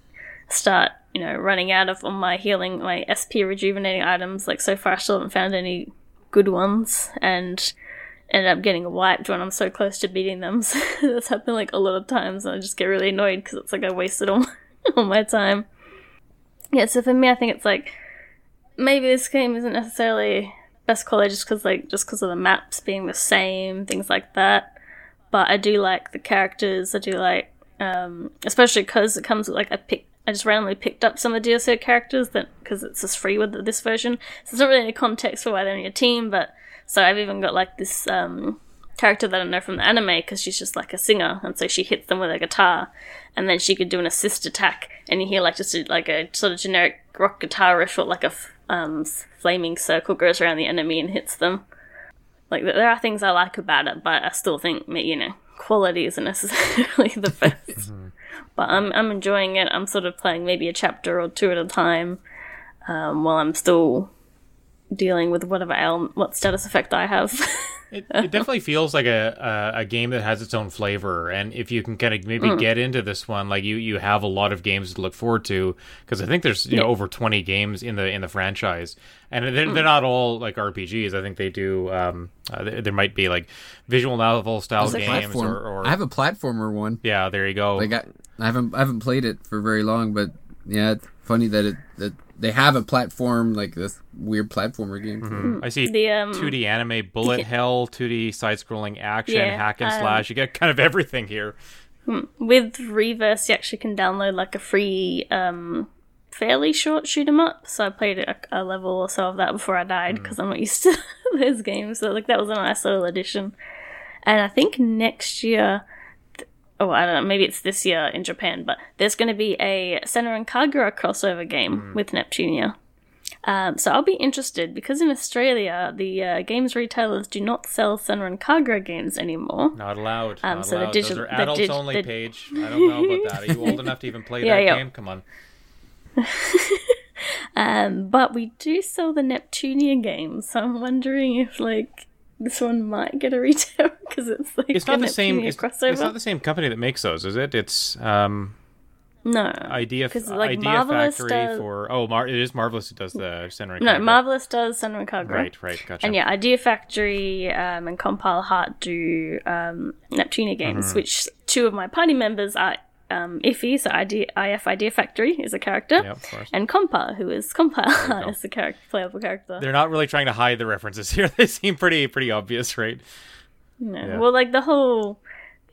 start, you know, running out of all my healing, my SP rejuvenating items. Like so far, I still haven't found any good ones, and ended up getting wiped when I'm so close to beating them. So that's happened like a lot of times, and I just get really annoyed because it's like I wasted all my, all my time. Yeah, so for me, I think it's like maybe this game isn't necessarily best quality just because like just because of the maps being the same, things like that but I do like the characters. I do like, um, especially because it comes with like I pick. I just randomly picked up some of the DLC characters that because it's just free with this version. So there's not really any context for why they're in your team, but so I've even got like this um, character that I know from the anime because she's just like a singer, and so she hits them with a guitar, and then she could do an assist attack, and you hear like just a, like a sort of generic rock guitar riff, or like a um, flaming circle goes around the enemy and hits them. Like there are things I like about it, but I still think you know quality isn't necessarily the best. Mm-hmm. but I'm I'm enjoying it. I'm sort of playing maybe a chapter or two at a time, um, while I'm still dealing with whatever ail- what status effect I have. It, it definitely feels like a, a a game that has its own flavor, and if you can kind of maybe get into this one, like you you have a lot of games to look forward to because I think there's you know over twenty games in the in the franchise, and they're, they're not all like RPGs. I think they do. Um, uh, there, there might be like visual novel style games, or, or I have a platformer one. yeah, there you go. Like I, I haven't I haven't played it for very long, but yeah, it's funny that it that they have a platform like this weird platformer game. for it. I see The, um, 2D anime, bullet hell, 2D side-scrolling action, Yeah, hack and um, slash. You get kind of everything here. With Reverse, you actually can download like a free, um, fairly short shoot 'em up. So I played a, a level or so of that before I died because I'm not used to those games. So like that was a nice little addition. And I think next year, th- oh I don't know, maybe it's this year in Japan, but there's going to be a Senran Kagura crossover game with Neptunia. Um, so I'll be interested because in Australia the uh, games retailers do not sell Senran Kagura games anymore. Not allowed. Um, not so allowed. digi- Those are adults dig- only the- page. I don't know about that. Are you old enough to even play Yeah, that yeah. game? Come on. Um, but we do sell the Neptunia games, so I'm wondering if like this one might get a retail because it's like It's a not the same. It's, crossover. it's not the same company that makes those, is it? It's um, no, Idea 'Cause, like, Idea Marvelous Factory does- for. Oh, Mar- it is Marvelous who does the center. no. Marvelous does Senran Kagura. Right, right, gotcha. And yeah, Idea Factory um, and Compile Heart do um, Neptunia games, Mm-hmm. which two of my party members are um, Iffy, so Idea, IF Idea Factory is a character, Yeah, and Compa, who is Compile go. is a character, playable character. They're not really trying to hide the references here. They seem pretty pretty obvious, right? No. Yeah. Well, like the whole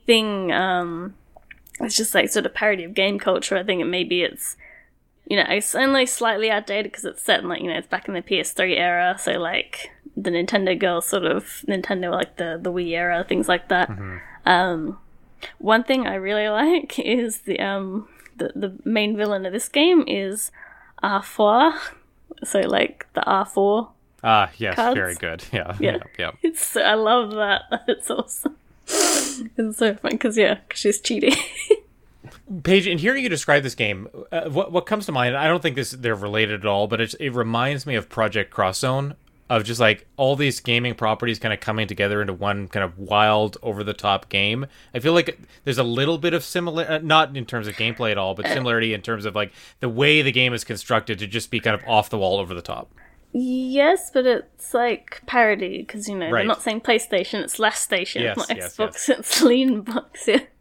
thing, um, it's just like sort of parody of game culture. I think it maybe it's, you know, it's only slightly outdated because it's set in like you know it's back in the PS3 era, so like the Nintendo girls sort of Nintendo like the the Wii era, things like that. Um, one thing I really like is the um the the main villain of this game is R4, so like the R4 Ah, yes, Cards? very good. Yeah, Yeah. yeah, yeah. It's I love that. It's awesome. it's so fun because yeah, 'cause she's cheating. Paige, in hearing you describe this game, uh, what what comes to mind? I don't think this they're related at all, but it's, it reminds me of Project Cross Zone of just like all these gaming properties kind of coming together into one kind of wild, over the top game. I feel like there's a little bit of similar, uh, not in terms of gameplay at all, but similarity in terms of like the way the game is constructed to just be kind of off the wall, over the top. yes, but it's like parody because you know Right. they're not saying PlayStation. It's Lastation. Yes, not yes, Xbox. It's Leanbox.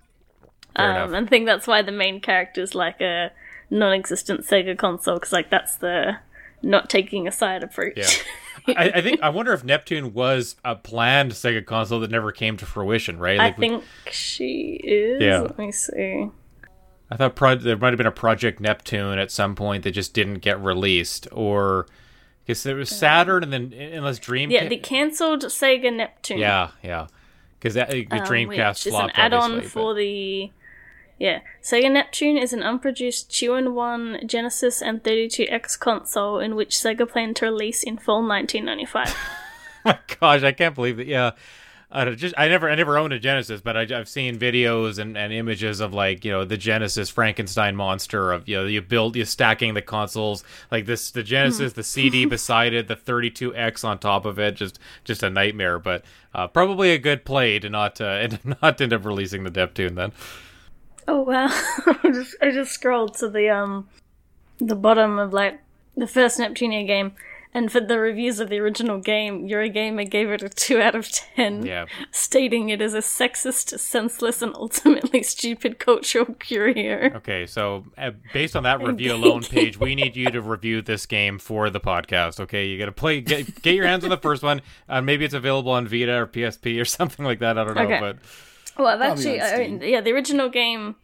Yeah. Um, and I think that's why the main character is like a non-existent Sega console because like that's the not taking a side approach. Yeah. I, I think I wonder if Neptune was a planned Sega console that never came to fruition, right? I Like, we- think she is. Yeah. Let me see. I thought pro- there might have been a Project Neptune at some point that just didn't get released, or because there was Saturn and then unless Dream. Yeah, the cancelled Sega Neptune. yeah, yeah, because that the um, Dreamcast which is an add-on for but- the yeah Sega Neptune is an unproduced 2-in-1 Genesis and 32X console in which Sega planned to release in fall 1995. my gosh, I can't believe that. Yeah. I just I never I never owned a Genesis, but I, I've seen videos and, and images of like you know the Genesis Frankenstein monster of you know you build you stacking the consoles like this the Genesis the CD beside it the 32X on top of it just just a nightmare, but uh, probably a good play to not uh, and not end up releasing the Neptune then. Oh wow! I just I just scrolled to the um the bottom of like the first Neptunia game. And for the reviews of the original game, Eurogamer gave it a 2 out of 10. Yeah. stating it is a sexist, senseless, and ultimately stupid cultural curio. Okay, so uh, based on that review alone, Paige, we need you to review this game for the podcast. Okay, you got to play, get, get your hands on the first one. Uh, maybe it's available on Vita or PSP or something like that. I don't know, Okay. but Well, I've Probably actually, on I own, yeah, the original game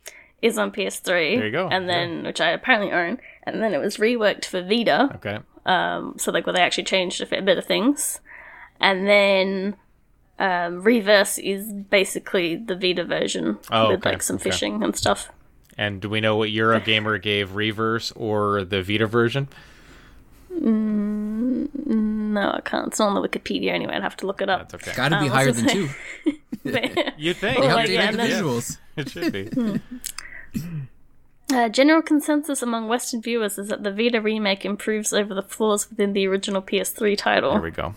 is on PS3. There you go, And then, which I apparently own, and then it was reworked for Vita. okay. Um, so like where they actually changed a fair bit of things, and then um, Reverse is basically the Vita version Oh, with okay, like some okay. fishing and stuff. And do we know what Eurogamer gave Reverse or the Vita version? No, I can't. It's not on the Wikipedia anyway. I'd have to look it up. That's okay. Got to be Um, higher than it two. You'd think? Well, They like, yeah, the then- visuals. It should be. Uh, general consensus among Western viewers is that the Vita remake improves over the flaws within the original PS3 title. There we go.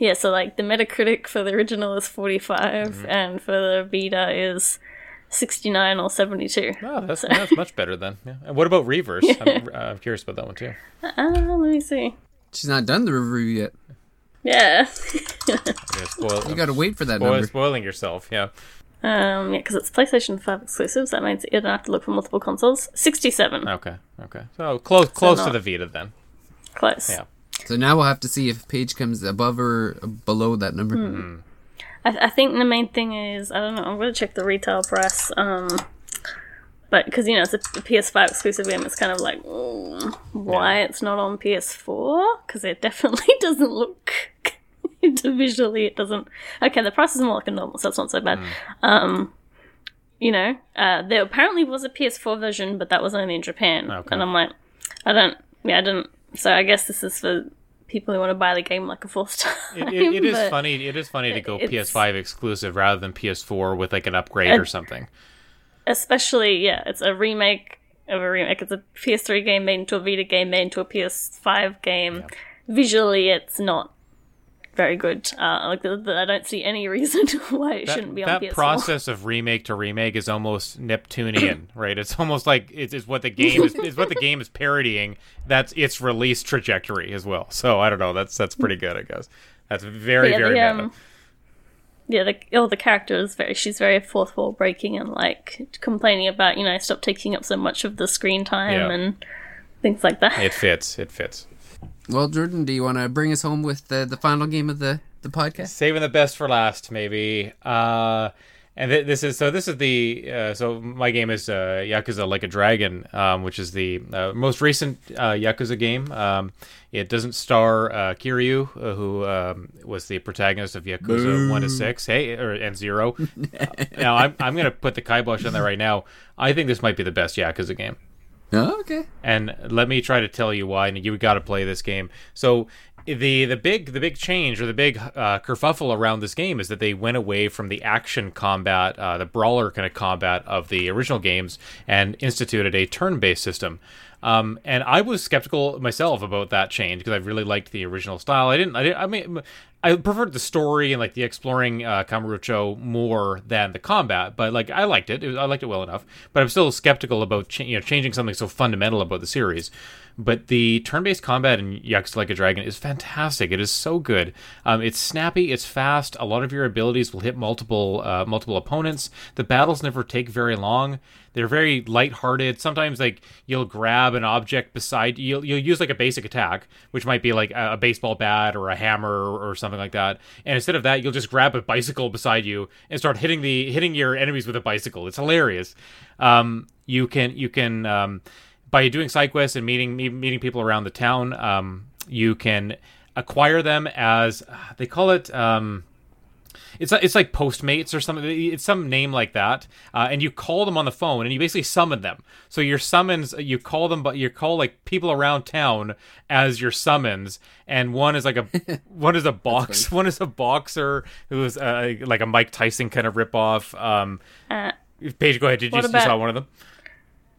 Yeah, so like the Metacritic for the original is 45, and for the Vita is 69 or 72. Oh, that's, that's much better then. Yeah. And what about Reverse? I'm, uh, I'm curious about that one too. Uh, let me see. She's not done the review yet. Yeah. Yeah, spoil, You gotta wait for that spoil, number. spoiling yourself. Yeah. um, yeah, because it's PlayStation 5 exclusives. That means you don't have to look for multiple consoles. 67. Okay. Okay. So close, close to the Vita then. Close. Yeah. So now we'll have to see if Paige comes above or below that number. Hmm. I, I think the main thing is I don't know. I'm going to check the retail price. Um, but because you know it's a PS5 exclusive game, it's kind of like mm, why it's not on PS4 because it definitely doesn't look visually. It doesn't. Okay, the price is more like a normal, so it's not so bad. Um, you know, uh, there apparently was a PS4 version, but that was only in Japan, Okay. and I'm like, I don't. Yeah, I didn't. So I guess this is for people who want to buy the game like a fourth time. It, it, it is funny. It is funny to go PS5 exclusive rather than PS4 with like an upgrade or something. especially yeah, it's a remake of a remake. It's a PS3 game made into a Vita game made into a PS5 game. Visually, it's not very good. Uh, like the, the, I don't see any reason why it That, shouldn't be on that PS4. process of remake to remake is almost Neptunian, right? It's almost like it's, it's what the game is. It's what the game is parodying. That's its release trajectory as well. So I don't know. That's that's pretty good, I guess. That's very yeah, very the, um, yeah, the, oh, the character is very. She's very fourth wall breaking and like complaining about you know stop taking up so much of the screen time Yeah. and things like that. It fits. It fits. Well, Jordan, do you want to bring us home with the, the final game of the, the podcast? Saving the best for last, maybe. Uh, and th- this is so. This is the uh, so my game is uh, Yakuza Like a Dragon, um, which is the uh, most recent uh, Yakuza game. Um, it doesn't star uh, Kiryu, uh, who um, was the protagonist of Yakuza One to Six, hey, or and Zero. Uh, now I'm I'm gonna put the kibosh on that right now. I think this might be the best Yakuza game. Oh, okay. and let me try to tell you why. And you got to play this game. So the the big the big change or the big uh, kerfuffle around this game is that they went away from the action combat, uh, the brawler kind of combat of the original games, and instituted a turn based system. Um, and I was skeptical myself about that change because I really liked the original style. I didn't. I, didn't, I mean, I preferred the story and like the exploring uh, Kamurocho more than the combat. But like, I liked it. it was, I liked it well enough. But I'm still skeptical about cha- you know changing something so fundamental about the series. But the turn-based combat in Yakuza Like a Dragon is fantastic. It is so good. Um, it's snappy. It's fast. A lot of your abilities will hit multiple uh, multiple opponents. The battles never take very long. They're very light-hearted. Sometimes like you'll grab an object beside you'll you'll use like a basic attack, which might be like a, baseball bat or a hammer or, or something like that. And instead of that, you'll just grab a bicycle beside you and start hitting the hitting your enemies with a bicycle. It's hilarious. Um, you can you can um, by doing side quests and meeting meeting people around the town, um, you can acquire them as they call it. Um, it's it's like Postmates or something. It's some name like that, uh, and you call them on the phone, and you basically summon them. So your summons, you call them, but you call like people around town as your summons, and one is like a one is a box, one is a boxer who's uh, like a Mike Tyson kind of ripoff. Um, Uh, Paige, go ahead. Did you, what you saw one of them?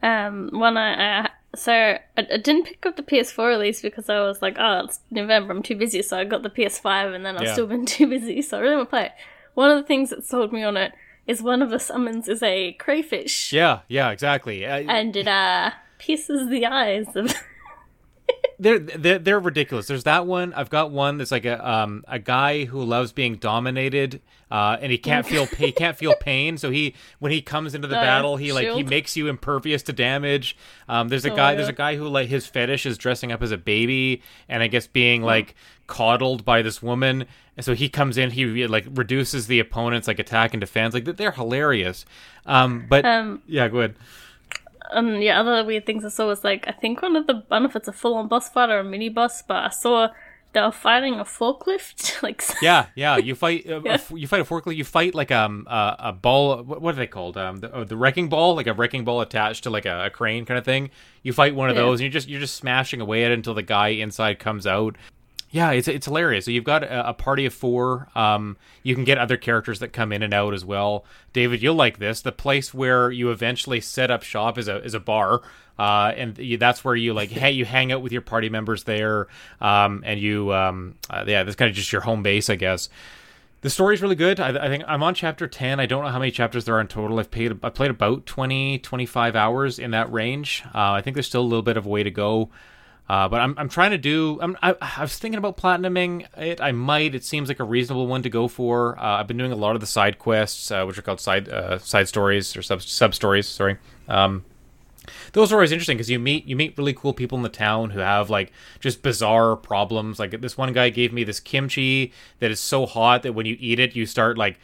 Um, one I, I so I, I didn't pick up the PS4 release because I was like, oh, it's November, I'm too busy. So I got the PS5, and then I've Yeah. still been too busy, so I really want to play it. One of the things that sold me on it is one of the summons is a crayfish, Yeah, yeah, exactly. Uh, and it uh pierces the eyes of. they're, they're they're ridiculous. There's that one. I've got one that's like a um a guy who loves being dominated, uh, and he can't feel he can't feel pain. So he when he comes into the Uh, battle, he like he makes you impervious to damage. Um, there's a Oh, guy yeah. there's a guy who like his fetish is dressing up as a baby, and I guess Hmm. being like coddled by this woman. And so he comes in, he like reduces the opponent's like attack and defense. Like they're hilarious. Um, but Um, yeah, go ahead. And yeah, other weird things I saw was like I think one of the I don't know if it's a full on boss fight or a mini boss, but I saw they were fighting a forklift. like Yeah, yeah. You fight. Uh, a f- you fight a forklift. You fight like um uh, a ball. What, what are they called? Um, the, oh, the wrecking ball, like a wrecking ball attached to like a, a crane kind of thing. You fight one of Yeah. those, and you're just you're just smashing away at it until the guy inside comes out. Yeah, it's it's hilarious. So you've got a, a party of four. Um, you can get other characters that come in and out as well. David, you'll like this. The place where you eventually set up shop is a is a bar. Uh, and you, that's where you like hey you hang out with your party members there um, and you um, uh, yeah that's kind of just your home base i guess the story's really good I, I, think i'm on chapter 10 i don't know how many chapters there are in total i've paid i played about 20 25 hours in that range uh, i think there's still a little bit of a way to go uh, but I'm, I'm trying to do. I'm, I, I, was thinking about platinuming it. I might. It seems like a reasonable one to go for. Uh, I've been doing a lot of the side quests, uh, which are called side uh, side stories or sub sub stories. Sorry. Um, those are always interesting because you meet you meet really cool people in the town who have like just bizarre problems. Like this one guy gave me this kimchi that is so hot that when you eat it, you start like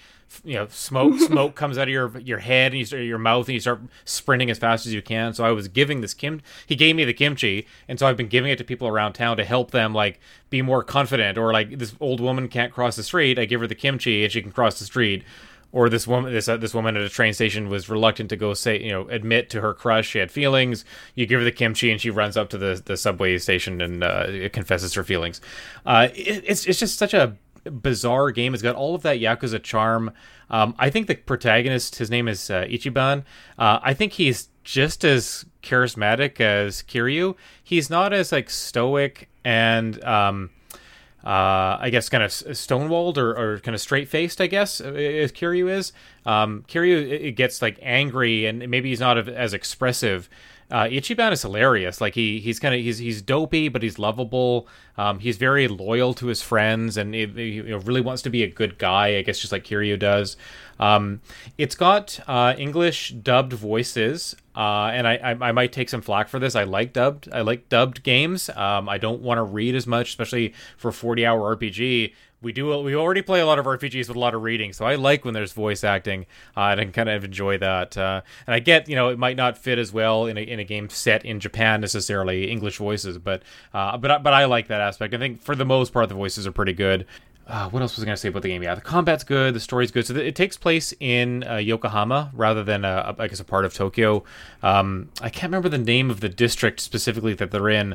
you know smoke smoke comes out of your your head and you start your mouth and you start sprinting as fast as you can. So i was giving this kim he gave me the kimchi and so i've been giving it to people around town to help them like be more confident or like this old woman can't cross the street. I give her the kimchi and she can cross the street. Or this woman this uh, this woman at a train station was reluctant to go say you know admit to her crush she had feelings. You give her the kimchi and she runs up to the the subway station and uh, confesses her feelings. Uh, it, it's it's just such a bizarre game. It's got all of that Yakuza charm. Um, I think the protagonist, his name is uh, Ichiban. Uh, I think he's just as charismatic as Kiryu. He's not as like stoic and um, uh, I guess kind of stonewalled or, or kind of straight faced. I guess uh, as Kiryu is. Um, Kiryu it gets like angry and maybe he's not as expressive uh, Ichiban is hilarious. Like he he's kind of he's he's dopey, but he's lovable. Um, he's very loyal to his friends, and he, he really wants to be a good guy. I guess just like Kiryu does. Um, it's got uh, English dubbed voices, uh, and I, I, I might take some flack for this. I like dubbed. I like dubbed games. Um, I don't want to read as much, especially for forty hour RPG we do we already play a lot of RPGs with a lot of reading, so I like when there's voice acting uh, and I can kind of enjoy that. Uh, and I get you know it might not fit as well in a, in a game set in Japan necessarily English voices, but uh, but but I like that aspect. I think for the most part the voices are pretty good. Uh, what else was I going to say about the game? Yeah, the combat's good, the story's good. So th- it takes place in uh, Yokohama rather than, uh, I guess, a part of Tokyo. Um, I can't remember the name of the district specifically that they're in,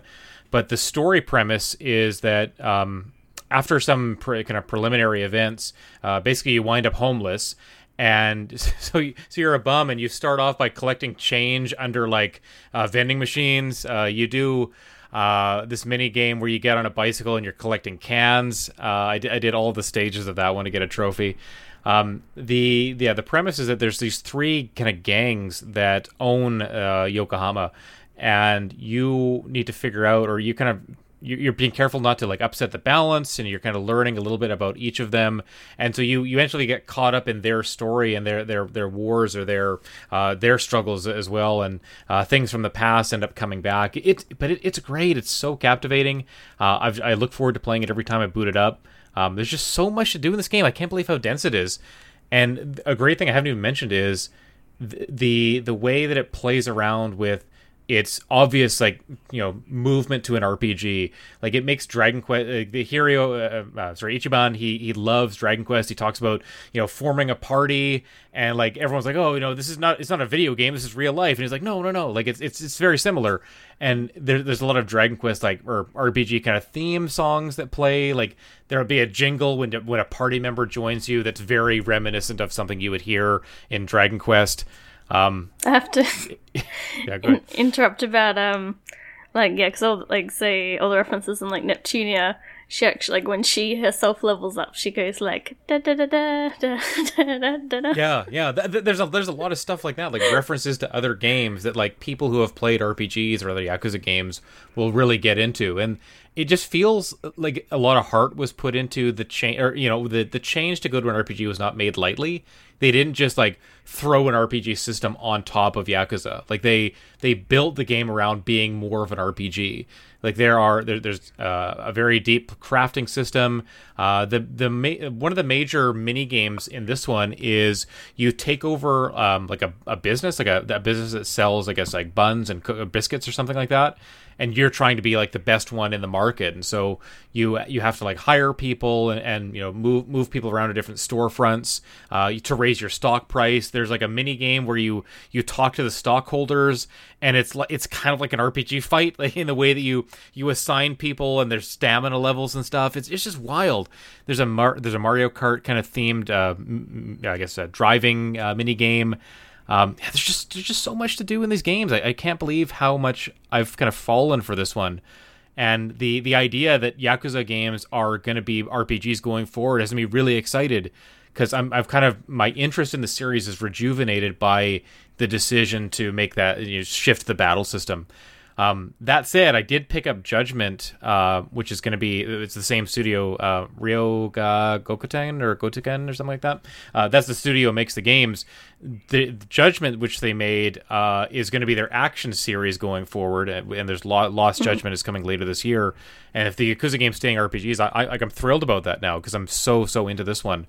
but the story premise is that um, after some pre- kind of preliminary events, uh, basically you wind up homeless. And so, you, so you're a bum, and you start off by collecting change under like uh, vending machines. Uh, you do uh, this mini game where you get on a bicycle and you're collecting cans. Uh, I, d- I did all the stages of that one to get a trophy. Um, the yeah, the premise is that there's these three kind of gangs that own Yokohama, and you need to figure out, or you kind of you're being careful not to like upset the balance and you're kind of learning a little bit about each of them. And so you you eventually get caught up in their story and their their their wars or their uh, their struggles as well and uh, things from the past end up coming back. It but it, it's great. It's so captivating. Uh, I've, i look forward to playing it every time i boot it up. Um, there's just so much to do in this game. I can't believe how dense it is. And a great thing i haven't even mentioned is the the, the way that it plays around with it's obvious like you know movement to an RPG. Like it makes Dragon Quest uh, the hero uh, uh, sorry Ichiban he he loves Dragon Quest. He talks about you know forming a party and like everyone's like oh you know this is not it's not a video game this is real life and he's like no no no like it's it's it's very similar and there, there's a lot of Dragon Quest like or RPG kind of theme songs that play like there'll be a jingle when when a party member joins you that's very reminiscent of something you would hear in Dragon Quest. Um, I have to yeah, in- interrupt about um, like yeah, because all like say all the references in like Neptunia, she actually like when she herself levels up, she goes like da da da da da da da da. Yeah, yeah. Th- th- there's a there's a lot of stuff like that, like references to other games that like people who have played RPGs or other Yakuza games will really get into, and it just feels like a lot of heart was put into the change, or you know, the the change to go to an RPG was not made lightly they didn't just like throw an RPG system on top of Yakuza. Like they they built the game around being more of an RPG. Like there are there, there's uh, a very deep crafting system. Uh, the the ma- one of the major mini games in this one is you take over um, like a, a business, like a, a business that sells, I guess, like buns and co- biscuits or something like that and you're trying to be like the best one in the market, and so you you have to like hire people and, and you know move move people around to different storefronts uh, to raise your stock price. Like a mini game where you you talk to the stockholders, and it's like it's kind of like an RPG fight, like in the way that you you assign people and their stamina levels and stuff. It's it's just wild. There's a Mar- there's a Mario Kart kind of themed, uh, I guess, a driving uh, mini game. Um, yeah, there's just there's just so much to do in these games. I, I can't believe how much I've kind of fallen for this one. And the the idea that Yakuza games are going to be RPGs going forward has me really excited because I'm I've kind of my interest in the series is rejuvenated by the decision to make that you know, shift the battle system. Um, that said, I did pick up Judgment, uh, which is going to be it's the same studio, uh, Ryoga Gokoten or Gotoken or something like that. Uh, that's the studio makes the games. The, the Judgment, which they made, uh, is going to be their action series going forward, and, and there's Lo- Lost mm-hmm. Judgment is coming later this year. And if the Yakuza game's staying RPGs, I, I, I'm thrilled about that now because I'm so so into this one.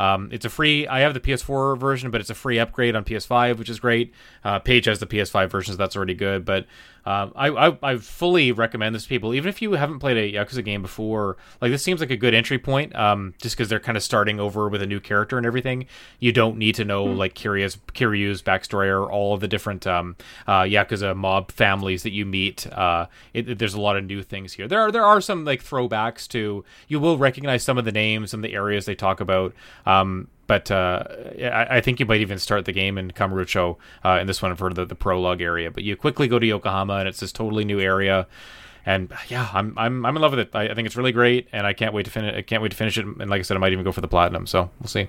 Um, it's a free. I have the PS4 version, but it's a free upgrade on PS5, which is great. Uh, Paige has the PS5 version, so that's already good. But uh, I, I, I fully recommend this to people, even if you haven't played a Yakuza game before. Like this seems like a good entry point, um, just because they're kind of starting over with a new character and everything. You don't need to know mm-hmm. like Kiryu's Kiryu's backstory or all of the different um, uh, Yakuza mob families that you meet. Uh, it, there's a lot of new things here. There are there are some like throwbacks to. You will recognize some of the names and the areas they talk about. Um, but uh, I, I, think you might even start the game in Kamurocho uh, in this one for the, the prologue area. But you quickly go to Yokohama, and it's this totally new area. And yeah, I'm I'm I'm in love with it. I, I think it's really great, and I can't wait to finish. I can't wait to finish it. And like I said, I might even go for the platinum. So we'll see.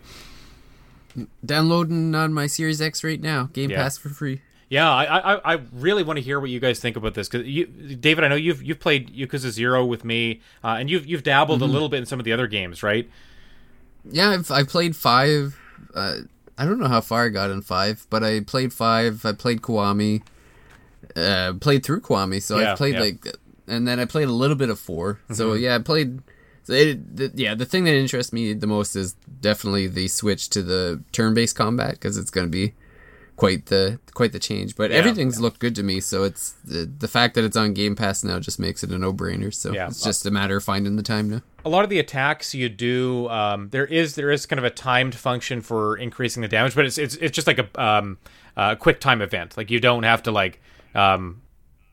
Downloading on my Series X right now. Game yeah. Pass for free. Yeah, I, I, I really want to hear what you guys think about this because you, David, I know you've you've played Yakuza Zero with me, uh, and you've you've dabbled mm-hmm. a little bit in some of the other games, right? Yeah, I've I played five. Uh, I don't know how far I got in five, but I played five. I played Kiwami. Uh, played through Kiwami, so yeah, I played yeah. like, and then I played a little bit of 4 mm-hmm. So yeah, I played. So it, the, yeah, the thing that interests me the most is definitely the switch to the turn-based combat because it's going to be quite the quite the change. But yeah, everything's yeah. looked good to me, so it's the, the fact that it's on Game Pass now just makes it a no brainer. So yeah, it's just a matter of finding the time now. A lot of the attacks you do, um, there is there is kind of a timed function for increasing the damage, but it's it's it's just like a um, a quick time event. Like you don't have to like um,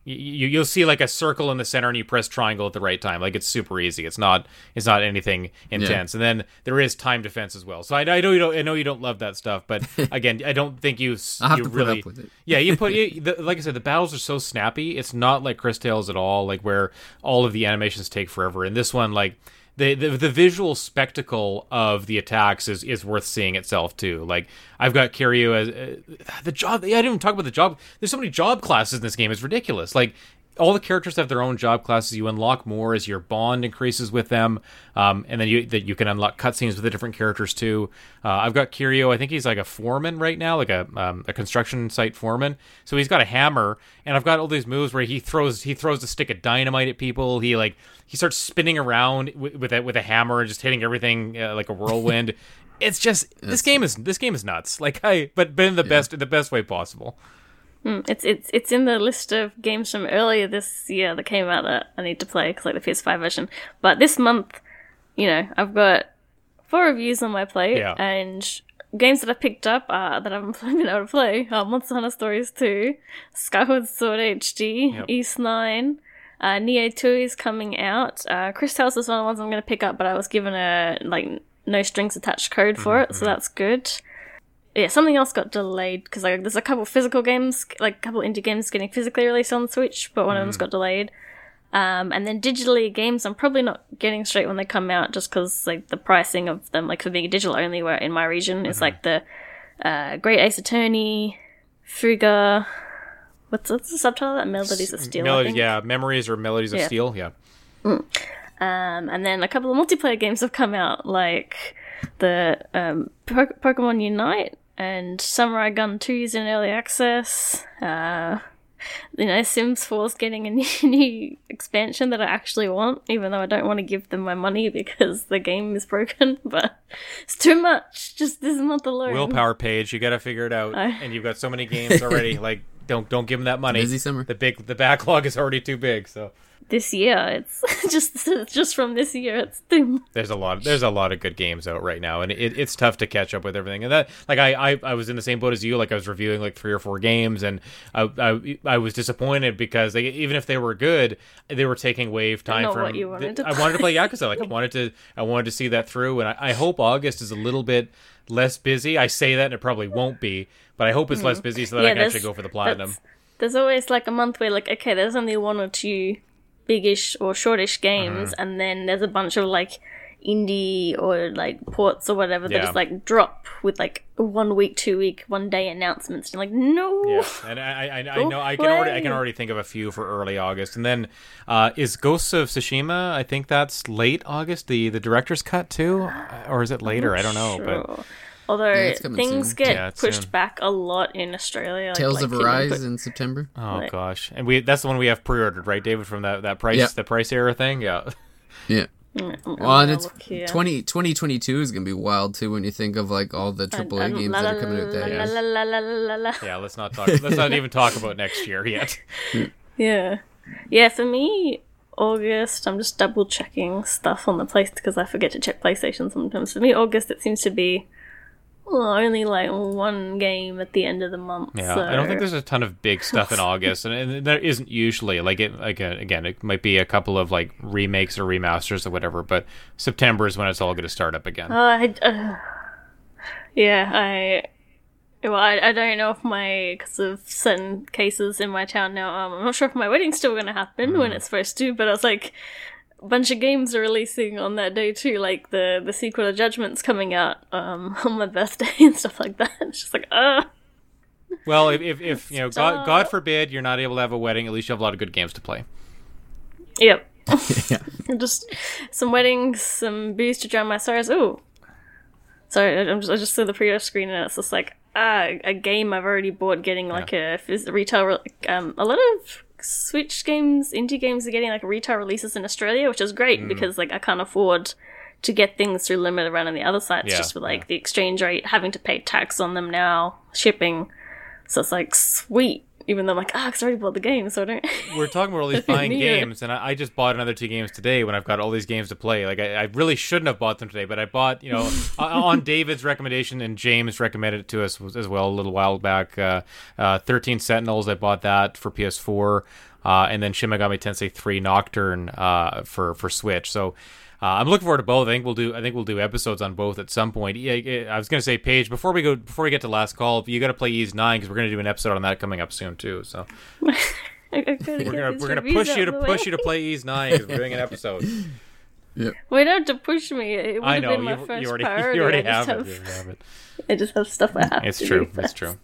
you you'll see like a circle in the center and you press triangle at the right time. Like it's super easy. It's not it's not anything intense. Yeah. and then there is time defense as well. So I, I know you don't I know you don't love that stuff but again I don't think you you really yeah you put you, the, like I said the battles are so snappy. It's not like Cris Tales at all like where all of the animations take forever. In this one like the, the, visual spectacle of the attacks is, is worth seeing itself too. Like I've got Kiryu as uh, the job. Yeah, I didn't even talk about the job. There's so many job classes in this game. It's ridiculous. Like all the characters have their own job classes. You unlock more as your bond increases with them, um, and then you that you can unlock cutscenes with the different characters too. Uh, I've got Kiryu. I think he's like a foreman right now, like a um, a construction site foreman. So he's got a hammer, and I've got all these moves where he throws he throws a stick of dynamite at people. He like he starts spinning around with, with a with a hammer and just hitting everything uh, like a whirlwind. it's just this game is this game is nuts. Like I, but but in the yeah. best the best way possible. Mm, it's it's it's in the list of games from earlier this year that came out that I need to play because like the PS5 version. But this month, you know, I've got four reviews on my plate yeah. and games that I picked up uh, that I haven't been able to play are Monster Hunter Stories 2, Skyward Sword HD, yep. Ys 9. Uh, Nioh 2 is coming out. Uh, Cris Tales is one of the ones I'm going to pick up, but I was given a like no strings attached code for mm-hmm. it, so that's good yeah, something else got delayed because like there's a couple physical games, like a couple indie games getting physically released on Switch, but one mm. of them's got delayed. Um, and then digitally games, I'm probably not getting straight when they come out, just because like the pricing of them, like for being a digital only, where in my region mm-hmm. is like the uh, Great Ace Attorney, Fuga. What's, what's the subtitle? That Melodies of Steel. Melodies, yeah, Memories or Melodies of yeah. Steel, yeah. Mm. Um, and then a couple of multiplayer games have come out, like the um, po- Pokemon Unite and Samurai Gunn 2 is in early access. Uh, you know, Sims 4 is getting a new, new, expansion that I actually want, even though I don't want to give them my money because the game is broken. But it's too much just this month alone. Willpower Paige, you got to figure it out. I... And you've got so many games already. like, don't don't give them that money. Busy summer. The big the backlog is already too big. So This year, it's just just from this year, it's the there's a lot there's a lot of good games out right now, and it, it's tough to catch up with everything. And that like I, I I was in the same boat as you. Like I was reviewing like three or four games, and I I, I was disappointed because they, even if they were good, they were taking wave time from. what you wanted to I wanted to play Yakuza. Like I wanted to I wanted to see that through, and I, I hope August is a little bit less busy. I say that, and it probably won't be, but I hope it's less busy so that I can actually go for the platinum. There's always like a month where like okay, there's only one or two biggish or shortish games, Mm-hmm. and then there's a bunch of like indie or like ports or whatever that Yeah. just like drop with like one week, two week, one day announcements. And you're like, no, Yeah, and I, I, I know I can already I can already think of a few for early August, and then uh, is Ghosts of Tsushima? I think that's late August. The the director's cut too, or is it later? I don't know, but Although it's coming things soon. get Yeah, pushed soon. back a lot in Australia. like- Tales like, of you know, Arise but- in September. oh Right. gosh, and we that's the one we have pre-ordered, right, David? From that that price Yeah. the price era thing, yeah. Yeah. I'm Well, and it's look 20, 2022 is gonna be wild too when you think of like all the AAA And- games la- that are coming out la. Yeah, let's not talk. let's not even talk about next year yet. Yeah. Yeah, for me, August, I'm just double checking stuff on the place because I forget to check PlayStation sometimes. For me, August, it seems to be well, only like one game at the end of the month. Yeah, so... I don't think there's a ton of big stuff in August, and, and there isn't usually. Like it, like uh, again, it might be a couple of like remakes or remasters or whatever. But September is when it's all going to start up again. Uh, I, uh, yeah, I. Well, I, I don't know if my because of certain cases in my town now. Um, I'm not sure if my wedding's still going to happen Mm. when it's supposed to. But I was like, bunch of games are releasing on that day too. Like the the sequel to Judgment's coming out um on my birthday and stuff like that. It's just like, uh Well, if, if, if you know, God, God forbid you're not able to have a wedding, at least you have a lot of good games to play. yep. yeah. just some weddings, some booze to drown my sorrows. Ooh. Sorry, I- I'm just, I just saw the pre-order screen and it's just like ah, a game I've already bought getting like a phys- retail. Re- um, a lot of Switch games, indie games are getting like retail releases in Australia, which is great Mm. because like I can't afford to get things through limited run on the other sites Yeah, just with like yeah. the exchange rate, having to pay tax on them now, shipping. So it's like sweet, even though I'm like ah, 'cause I already bought the game, so I don't. We're talking about all these fine games, and I, I just bought another two games today when I've got all these games to play. Like I, I really shouldn't have bought them today, but I bought, you know, on David's recommendation, and James recommended it to us as well a little while back. Uh, uh, Thirteen Sentinels, I bought that for PS4, uh, and then Shin Megami Tensei 3 Nocturne uh, for for Switch. So. Uh, I'm looking forward to both. I think we'll do. I think we'll do episodes on both at some point. Yeah, yeah, I was going to say, Paige, before we go, before we get to last call, you got to play Ys Nine because we're going to do an episode on that coming up soon too. So we're we're gonna we're gonna push you to push you to play Ys Nine because we're doing an episode. We don't to push me. It would I have know been my you, first you already priority. you already I just have, have, it. You have it. I just have stuff I have. It's to true. do It's true.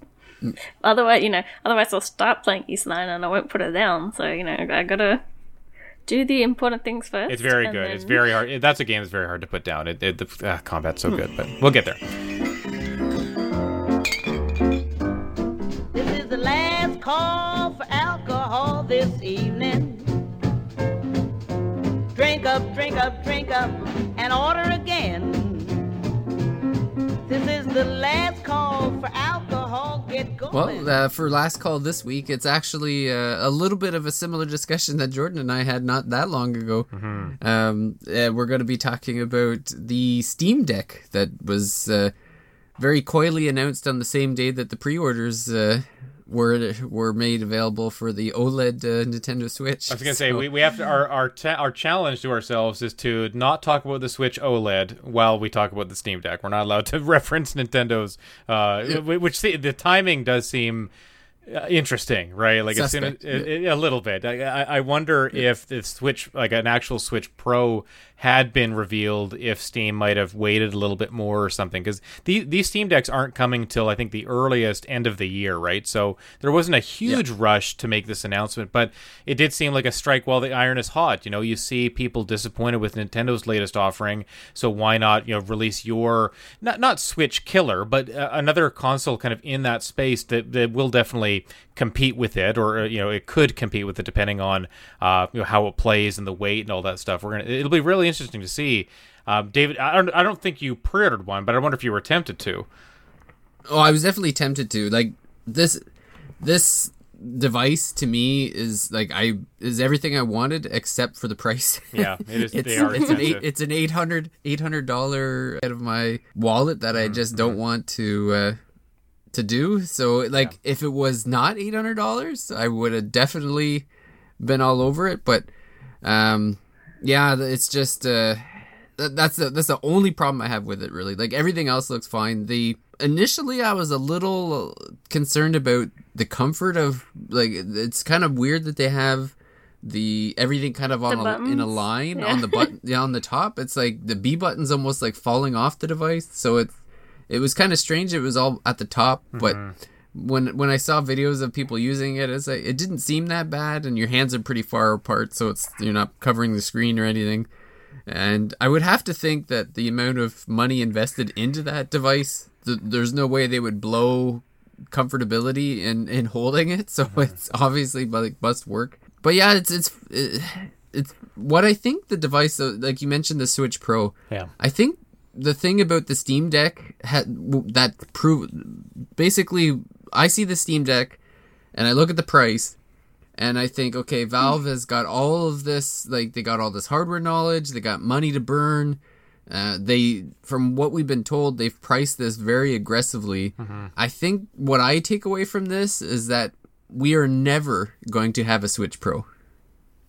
Otherwise, you know, otherwise I'll start playing Ys Nine and I won't put it down. So you know, I gotta do the important things first. It's very and good. It's very hard. That's a game that's very hard to put down. It, it the uh, combat's so good, but we'll get there. This is the last call for alcohol this evening. Drink up, drink up, drink up, and order again. This is the last call for alcohol. Get going. Well, uh, for last call this week, it's actually uh, a little bit of a similar discussion that Jordan and I had not that long ago. Um, uh, we're going to be talking about the Steam Deck that was uh, very coyly announced on the same day that the pre-orders uh, were were made available for the OLED uh, Nintendo Switch. I was gonna say we, we have to our our ta- our challenge to ourselves is to not talk about the Switch OLED while we talk about the Steam Deck. We're not allowed to reference Nintendo's, uh, wh- which the, the timing does seem. Uh, interesting, right? Like as soon as, Suspect, it- it- a little bit. I, I, wonder if the Switch, like an actual Switch Pro, had been revealed, if Steam might have waited a little bit more or something. Because these these Steam Decks aren't coming till I think the earliest end of the year, right? So there wasn't a huge rush to make this announcement, but it did seem like a strike while the iron is hot. You know, you see people disappointed with Nintendo's latest offering, so why not you know release your not not Switch killer, but uh, another console kind of in that space that that will definitely compete with it, or you know it could compete with it depending on uh, you know how it plays and the weight and all that stuff. We're gonna it'll be really interesting to see. Um, David, I don't, I don't think you pre-ordered one, but I wonder if you were tempted to. Oh, I was definitely tempted to. Like this, this device to me is like I is everything I wanted except for the price. Yeah, it is. it's they are it's an eight, it's an 800 800 dollar out of my wallet that I just don't want to uh to do. So like if it was not eight hundred dollars, I would have definitely been all over it. But um, yeah, it's just uh, that's the that's the only problem I have with it. Really, like everything else looks fine. The initially I was a little concerned about the comfort of like it's kind of weird that they have the everything kind of on a, in a line Yeah. on the button yeah, on the top. It's like the B button's almost like falling off the device, so it's it was kind of strange. It was all at the top, but mm-hmm. when when I saw videos of people using it, it's like it didn't seem that bad, and your hands are pretty far apart, so it's you're not covering the screen or anything. And I would have to think that the amount of money invested into that device, th- there's no way they would blow comfortability in in holding it. So mm-hmm. it's obviously like must work. But yeah, it's it's it's what I think the device, like you mentioned, the Switch Pro. Yeah. I think the thing about the Steam Deck ha- that prove basically I see the Steam Deck and I look at the price and I think okay Valve has got all of this like they got all this hardware knowledge they got money to burn uh, they from what we've been told they've priced this very aggressively. I think what I take away from this is that we are never going to have a Switch Pro.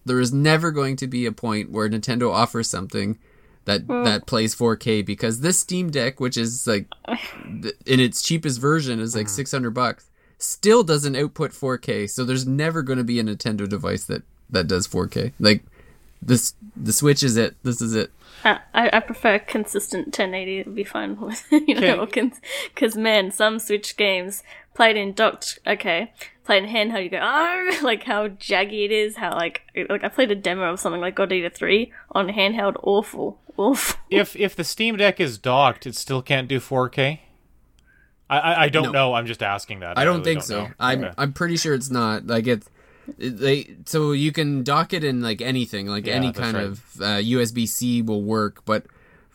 There is never going to be a point where Nintendo offers something that that plays 4K because this Steam Deck, which is like th- in its cheapest version, is like mm-hmm. 600 bucks, still doesn't output 4K. So there's never going to be a Nintendo device that that does 4K. Like this, the Switch is it. This is it. I, I I prefer consistent 1080 to be fine with, you know, Okay. because man, some Switch games played in docked, okay, played in handheld, you go, oh, like how jaggy it is, how like, like I played a demo of something like God Eater 3 on handheld, awful, awful. If if the Steam Deck is docked, it still can't do 4K. I I, I don't No. know. I'm just asking that. I don't really think so. know. I'm Okay. I'm pretty sure it's not. Like it's it, they so you can dock it in like anything, like Yeah, any kind right. of uh, USB C will work. But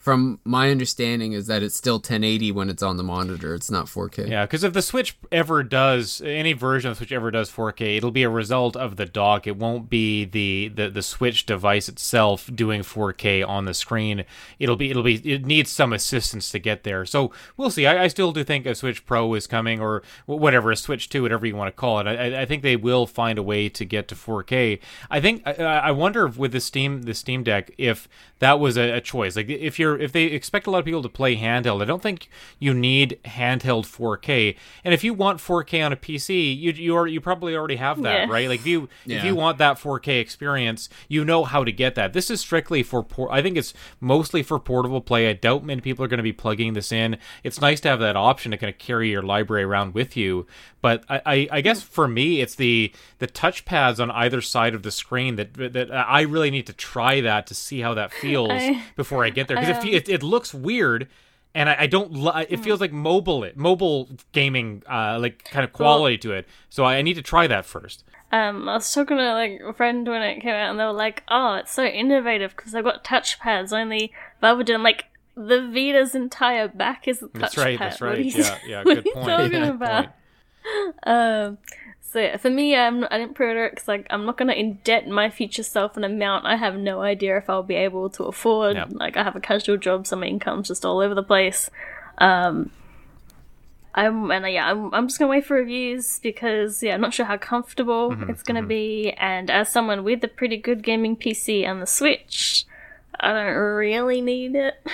from my understanding is that it's still 1080 when it's on the monitor. It's not 4K. Yeah, because if the Switch ever does any version of the Switch ever does 4K, it'll be a result of the dock. It won't be the, the, the Switch device itself doing 4K on the screen. It'll be it'll be it needs some assistance to get there. So we'll see. I, I still do think a Switch Pro is coming, or whatever a Switch Two, whatever you want to call it. I, I- I think they will find a way to get to 4K. I think I, I wonder if with the Steam the Steam Deck if that was a, a choice. Like if you're if they expect a lot of people to play handheld, I don't think you need handheld 4K. And if you want 4K on a PC, you you are, you probably already have that, Yeah. right? Like if you if you want that 4K experience, you know how to get that. This is strictly for por- I think it's mostly for portable play. I doubt many people are going to be plugging this in. It's nice to have that option to kind of carry your library around with you. But I, I, I guess for me, it's the the touchpads on either side of the screen that that I really need to try that to see how that feels I- before I get there because it, it it looks weird. And I, I don't. Li- it feels like mobile, it mobile gaming, uh, like kind of quality to it. So I, I need to try that first. Um, I was talking to like a friend when it came out, and they were like, "Oh, it's so innovative because they've got touchpads." Only Valve did like the Vita's entire back is a touchpad. That's right. That's right. Yeah. Yeah. Good point. talking Good about? point. Um, so yeah, for me, um, I didn't pre-order it because like I'm not gonna indebt my future self an amount I have no idea if I'll be able to afford. Yep. Like I have a casual job, so my income's just all over the place. Um, I'm and uh, yeah, I'm, I'm just gonna wait for reviews because yeah, I'm not sure how comfortable Mm-hmm, it's gonna be. And as someone with a pretty good gaming PC and the Switch, I don't really need it.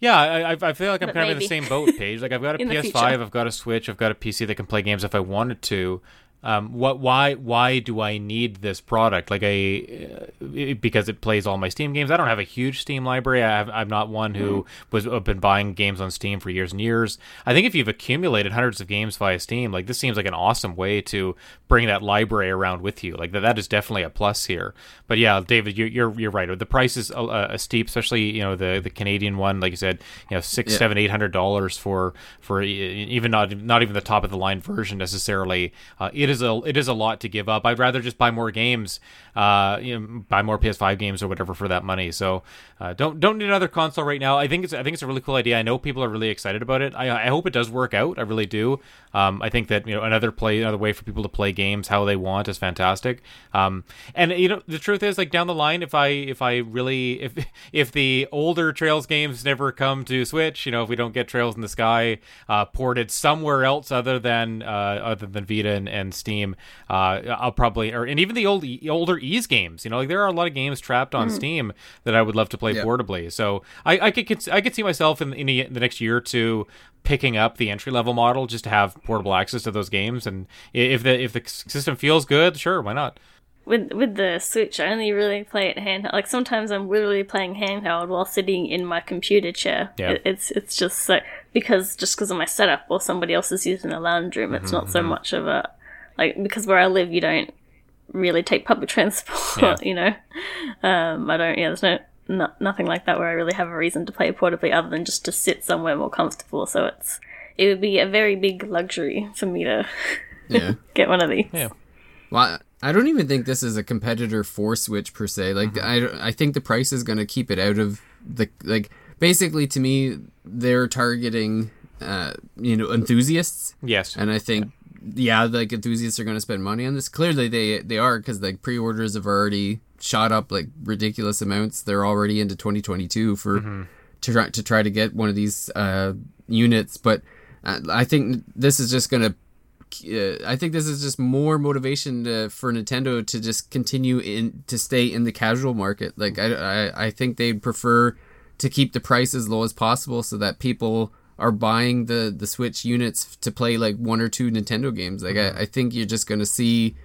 Yeah, I, I I feel like I'm But kind of in the same boat Paige. Like I've got a PS5. I've got a Switch, I've got a PC that can play games if I wanted to. Um, what? Why? Why do I need this product? Like I, uh, because it plays all my Steam games. I don't have a huge Steam library. I have, I'm not one who was uh, been buying games on Steam for years and years. I think if you've accumulated hundreds of games via Steam, like this seems like an awesome way to bring that library around with you. Like that, that is definitely a plus here. But yeah, David, you're you're, you're right. The price is uh, uh, steep, especially you know the the Canadian one. Like you said, you know six, Yeah. seven, eight hundred dollars for for even not not even the top of the line version necessarily. Uh, it it is a it is a lot to give up. I'd rather just buy more games, uh, you know, buy more PS5 games or whatever for that money. So uh, don't don't need another console right now. I think it's I think it's a really cool idea. I know people are really excited about it. I, I hope it does work out. I really do. Um, I think that you know another play another way for people to play games how they want is fantastic. Um, and you know the truth is like down the line, if I if I really if if the older Trails games never come to Switch, you know if we don't get Trails in the Sky uh, ported somewhere else other than uh, other than Vita and, and Steam, uh, I'll probably or and even the old older Ys games, you know like there are a lot of games trapped on Steam that I would love to play Yeah. portably. So I, I could I could see myself in, in the, the next year or two picking up the entry level model just to have portable access to those games. And if the if the system feels good, sure, why not? with with the Switch, I only really play it handheld. Like sometimes I'm literally playing handheld while sitting in my computer chair. Yeah. It, it's it's just so because just because of my setup or somebody else is using a lounge room, it's not Mm-hmm, so much of a like because where I live, you don't really take public transport. You know, um, I don't. Yeah, there's no. No, nothing like that where I really have a reason to play portably other than just to sit somewhere more comfortable. So it's it would be a very big luxury for me to Yeah. get one of these. Yeah. Well, I don't even think this is a competitor for Switch per se. Like, I, I think the price is going to keep it out of the like. Basically, to me, they're targeting, uh, you know, enthusiasts, Yes. and I think, yeah, like enthusiasts are going to spend money on this. Clearly, they they are because like pre-orders have already shot up like ridiculous amounts. They're already into 2022 for to try to try to get one of these uh, units, but uh, I think this is just to uh, I think this is just more motivation uh, for Nintendo to just continue in to stay in the casual market. Like I, I, I think they'd prefer to keep the price as low as possible so that people are buying the the Switch units to play like one or two Nintendo games. Like I, I think you're just gonna see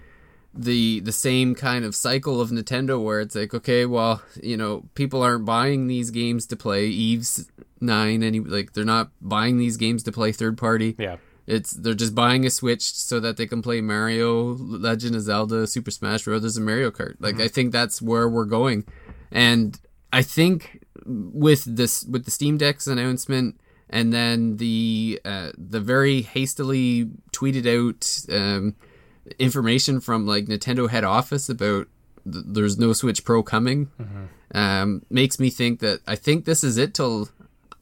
the the same kind of cycle of Nintendo where it's like okay, well, you know, people aren't buying these games to play Eve's nine any like they're not buying these games to play third party. Yeah. It's they're just buying a Switch so that they can play Mario, Legend of Zelda, Super Smash Bros. and Mario Kart. Like I think that's where we're going, and I think with this with the Steam Deck's announcement and then the uh, the very hastily tweeted out um, information from like Nintendo head office about th- there's no Switch Pro coming um, makes me think that I think this is it till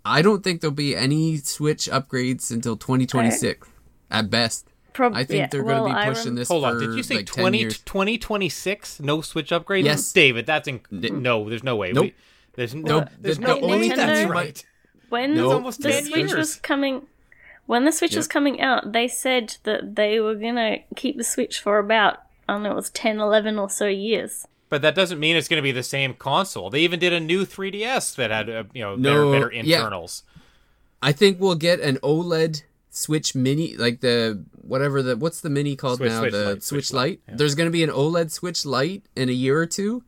I don't think there'll be any Switch upgrades until 2026 at best. Prob- I think yeah, they're well, going to be pushing rem- this Hold for on. Did you say like 20, 2026? No Switch upgrade? Yes. David, that's in- no. There's no way. Nope. We, there's Nope. no. There's The- no the only thing that's right. when No, almost the 10 Switch years. was coming when the Switch was coming out, they said that they were gonna keep the Switch for about I don't know, it was 10, 11 or so years. But that doesn't mean it's going to be the same console. They even did a new 3DS that had uh, you know No, better, better yeah. internals. I think we'll get an OLED Switch Mini, like the whatever the what's the mini called Switch- now? Switch the Lite, Switch, Switch Lite. Lite, yeah. There's going to be an OLED Switch Lite in a year or two,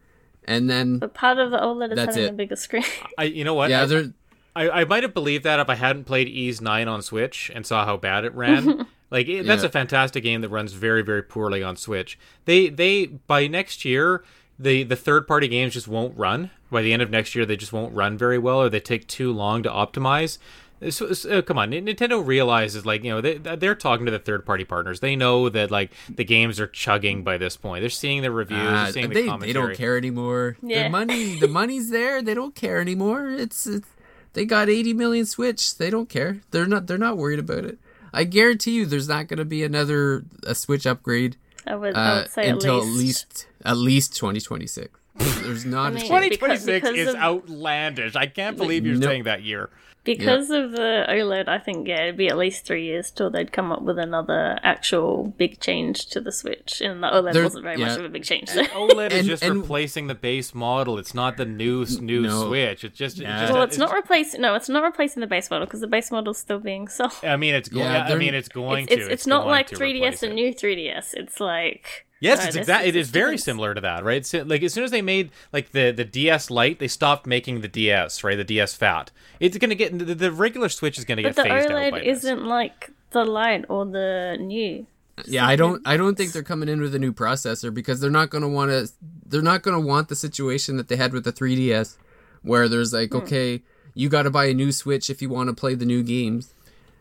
and then But part of the OLED is having it. a bigger screen. I you know what? yeah, I, they're I, I might have believed that if I hadn't played Ys 9 on Switch and saw how bad it ran. like it, that's Yeah. a fantastic game that runs very very poorly on Switch. They they by next year the the third party games just won't run. By the end of next year they just won't run very well or they take too long to optimize. So, so, uh, come on, Nintendo realizes like you know they they're talking to the third party partners. They know that like the games are chugging by this point. They're seeing the reviews, uh, they're the they, they don't care anymore. Yeah. The money, the money's there. They don't care anymore. It's, it's they got 80 million Switch. They don't care. They're not they're not worried about it. I guarantee you, there's not going to be another a Switch upgrade I would, I uh, would say until at least. at least 2026. There's not a mean, chance. 2026 because is of- outlandish. I can't believe you're Nope. saying that year. Because of the OLED, I think yeah, it'd be at least three years till they'd come up with another actual big change to the Switch. And the OLED There- wasn't very much of a big change. So. OLED is And- just and- replacing the base model. It's not the new new No. Switch. It's just, it's just Well, it's not replacing. No, it's not replacing the base model because the base model's still being sold. I mean, it's going. Yeah, I mean, it's going It's, it's, to. it's not like 3DS and it. new 3DS. It's like Yes, no, it's exactly. It this is very similar to that, right? So, like as soon as they made like the the DS Lite, they stopped making the DS, right? The DS Fat. It's gonna get the, the regular Switch is gonna But get the phased out by OLED isn't like the light or the new. Yeah, I don't I don't think they're coming in with a new processor because they're not going to want to they're not going to want the situation that they had with the 3DS where there's like, Hmm. okay, you got to buy a new Switch if you want to play the new games.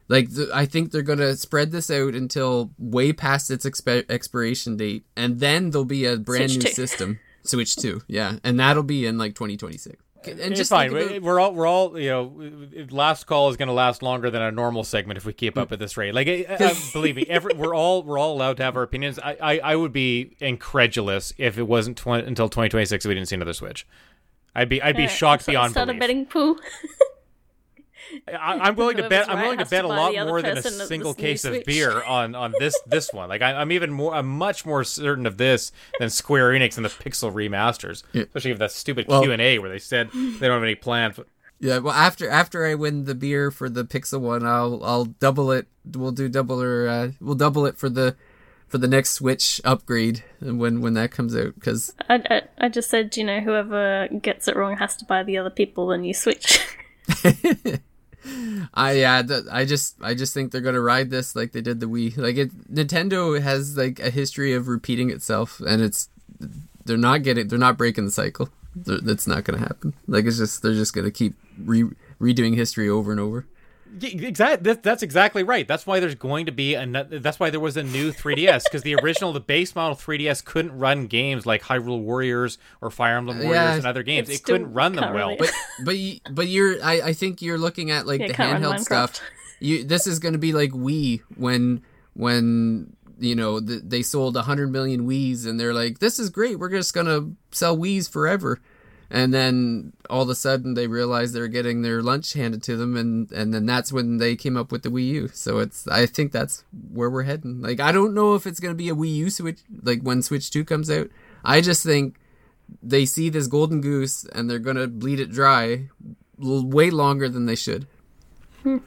Like th- I think they're gonna spread this out until way past its expi- expiration date, and then there'll be a brand Switch new two. system, Switch Two, yeah, and that'll be in like 2026. And it's just fine. We- about- We're all we're all you know. Last call is going to last longer than a normal segment if we keep up at this rate. Like, I, I, believe me, every, we're all we're all allowed to have our opinions. I, I, I would be incredulous if it wasn't tw- until 2026 if we didn't see another Switch. I'd be I'd be Yeah, shocked so- beyond Start a belief. betting pool. I, I'm willing to bet. I'm willing to has to bet a lot more than a single case of beer on on this this one. Like I, I'm even more. I'm much more certain of this than Square Enix and the Pixel remasters, Yeah. especially if that stupid Well- Q and A where they said they don't have any plans. Yeah, well, after after I win the beer for the Pixel one, I'll I'll double it. We'll do double or uh, we'll double it for the for the next Switch upgrade when when that comes out. Because I, I, I just said, you know, whoever gets it wrong has to buy the other people the new Switch. I yeah, th- I just I just think they're gonna ride this like they did the Wii. Like it, Nintendo has like a history of repeating itself, and it's they're not getting they're not breaking the cycle. They're, that's not gonna happen. Like it's just they're just gonna keep re- redoing history over and over. Exactly. That, that's exactly right. That's why there's going to be a. That's why there was a new 3DS because the original, the base model 3DS couldn't run games like Hyrule Warriors or Fire Emblem Warriors Yeah, and other games. it It couldn't run them can't well. really- but but you, but you're I, I think you're looking at like Yeah, the handheld stuff. You this is going to be like Wii when when you know the, they sold 100 million Wii's and they're like this is great we're just going to sell Wii's forever. And then all of a sudden they realized they're getting their lunch handed to them and and then that's when they came up with the Wii U. So it's I think that's where we're heading. Like I don't know if it's going to be a Wii U Switch like when Switch 2 comes out. I just think they see this golden goose and they're gonna bleed it dry way longer than they should. Hmm.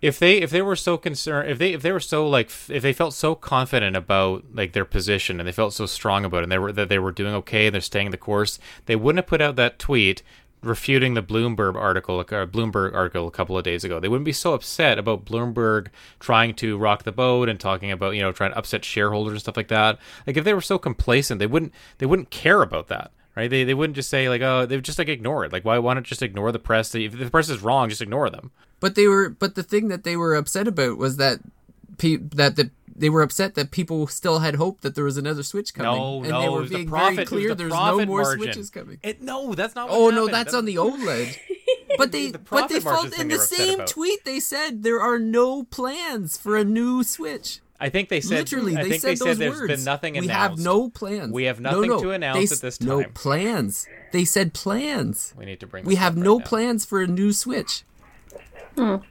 If they if they were so concerned if they if they were so like if they felt so confident about like their position and they felt so strong about it and they were that they were doing okay and they're staying the course they wouldn't have put out that tweet refuting the Bloomberg article uh, Bloomberg article a couple of days ago. They wouldn't be so upset about Bloomberg trying to rock the boat and talking about you know trying to upset shareholders and stuff like that. Like if they were so complacent they wouldn't they wouldn't care about that right? They, they wouldn't just say like oh they would just like ignore it. Like why why not just ignore the press? If the press is wrong just ignore them But they were but the thing that they were upset about was that pe- that the they were upset that people still had hope that there was another Switch coming. No, and no, they it were was the being profit. very clear the there's no more margin. Switches coming. It, no, that's not. Oh, what Oh no, that's on the OLED. But they The but they felt in the same tweet they said there are no plans for a new Switch. I think they said Literally, I they think said they those said there's words. been nothing announced. we have no plans. We have nothing no, to announce s- at this time. No plans. They said plans. We need to bring. We have up no now. plans for a new Switch. Look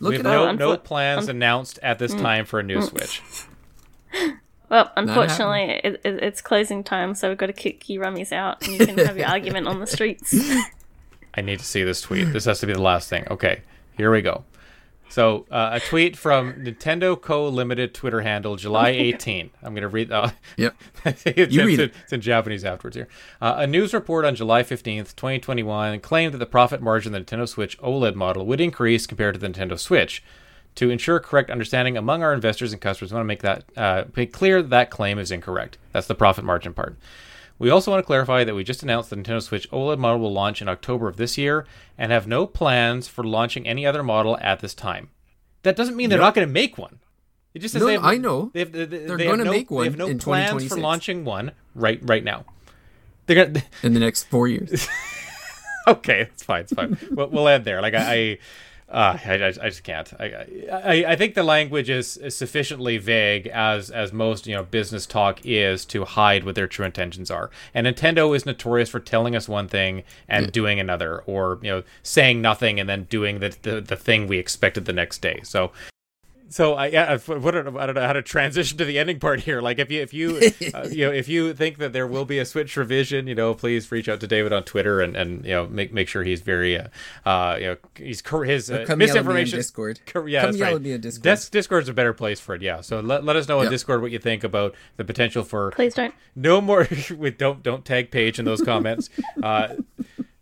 We at have no, up. no Unfor- plans announced at this Mm. time for a new Switch. Well, unfortunately, it, it, it's closing time, so we've got to kick you rummies out, and you can have your argument on the streets. I need to see this tweet. This has to be the last thing. Okay, here we go. So, uh, a tweet from Nintendo Co. Limited Twitter handle, July 18. I'm going to read. Uh, Yep. it's, You it's read in, it. it's in Japanese afterwards here. Uh, a news report on July 15th, 2021, claimed that the profit margin of the Nintendo Switch OLED model would increase compared to the Nintendo Switch. To ensure correct understanding among our investors and customers, we want to make that uh, make clear that, that claim is incorrect. That's the profit margin part. We also want to clarify that we just announced the Nintendo Switch OLED model will launch in October of this year and have no plans for launching any other model at this time. That doesn't mean they're Yep. not going to make one. It just says No, they have, I know. They have, they, They're they gonna no, make one They have no plans for launching one right right now. They're gonna. in the next four years. okay, it's fine. It's fine. we'll, we'll end there. Like I, I, uh, I, I I just can't. I, I, I think the language is, is sufficiently vague as as most you know business talk is to hide what their true intentions are. And Nintendo is notorious for telling us one thing and doing another, or you know saying nothing and then doing the the, the thing we expected the next day. So. So I, yeah, I what I don't know how to transition to the ending part here. Like if you if you uh, you know if you think that there will be a Switch revision, you know, please reach out to David on Twitter and, and you know make make sure he's very uh, uh you know he's cor- his uh, come yell at me on misinformation. Discord. Yeah, Come that's yell right. at me on Discord. Dis- Discord's a better place for it. Yeah, so let, let us know on Yep. Discord what you think about the potential for Please don't. no more. we don't don't tag Paige in those comments. Uh,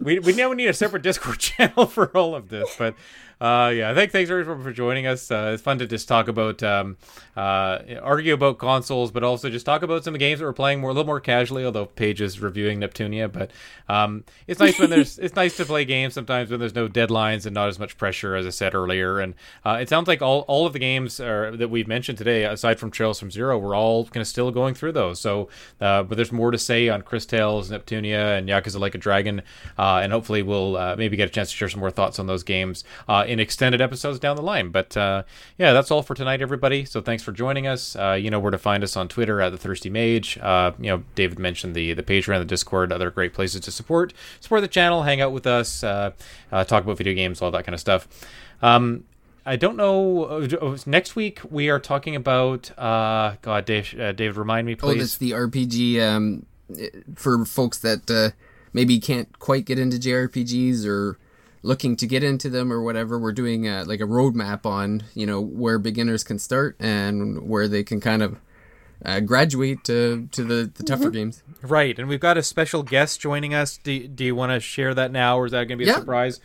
we we now need a separate Discord channel for all of this, but Uh, yeah, thanks, thanks everyone for joining us. Uh, it's fun to just talk about, um, uh, argue about consoles, but also just talk about some of the games that we're playing more, a little more casually. Although Paige is reviewing Neptunia, but um, it's nice when there's, it's nice to play games sometimes when there's no deadlines and not as much pressure, as I said earlier. And uh, it sounds like all, all of the games are, that we've mentioned today, aside from Trails from Zero, we're all kind of still going through those. So, uh, but there's more to say on Cris Tales, Neptunia, and Yakuza Like a Dragon, uh, and hopefully we'll uh, maybe get a chance to share some more thoughts on those games uh, in extended episodes down the line. But uh, yeah, that's all for tonight, everybody. So thanks for joining us. Uh, you know where to find us on Twitter at the Thirsty Mage. Uh, you know, David mentioned the the Patreon, the Discord, other great places to support support the channel, hang out with us, uh, uh, talk about video games, all that kind of stuff. Um, I don't know. uh, Next week we are talking about. Uh, God, Dave, uh, David, remind me, please. Oh, please. that's the RPG um, for folks that uh, maybe can't quite get into JRPGs or looking to get into them or whatever. We're doing uh, like a roadmap on you know where beginners can start and where they can kind of uh, graduate to to the, the tougher games. Right, and we've got a special guest joining us. Do, do you want to share that now, or is that going to be a Yeah. surprise?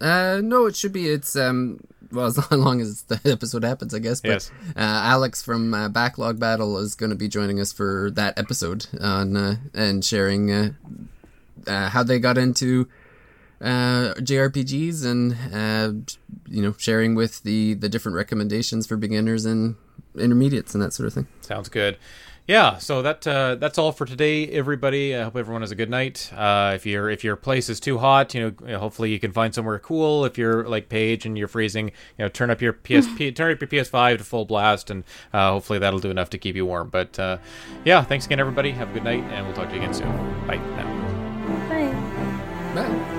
Uh, no, it should be. It's um, well, as long as the episode happens, I guess. But, Yes. Uh, Alex from uh, Backlog Battle is going to be joining us for that episode on uh, and sharing uh, uh, how they got into uh, JRPGs and uh, you know sharing with the the different recommendations for beginners and intermediates and that sort of thing. Sounds good. Yeah, so that uh, that's all for today, everybody. I hope everyone has a good night. Uh, if your if your place is too hot, you know, hopefully you can find somewhere cool. If you're like Paige and you're freezing, you know, turn up your PSP, turn up your PS5 to full blast, and uh, hopefully that'll do enough to keep you warm. But uh, yeah, thanks again, everybody. Have a good night, and we'll talk to you again soon. Bye now.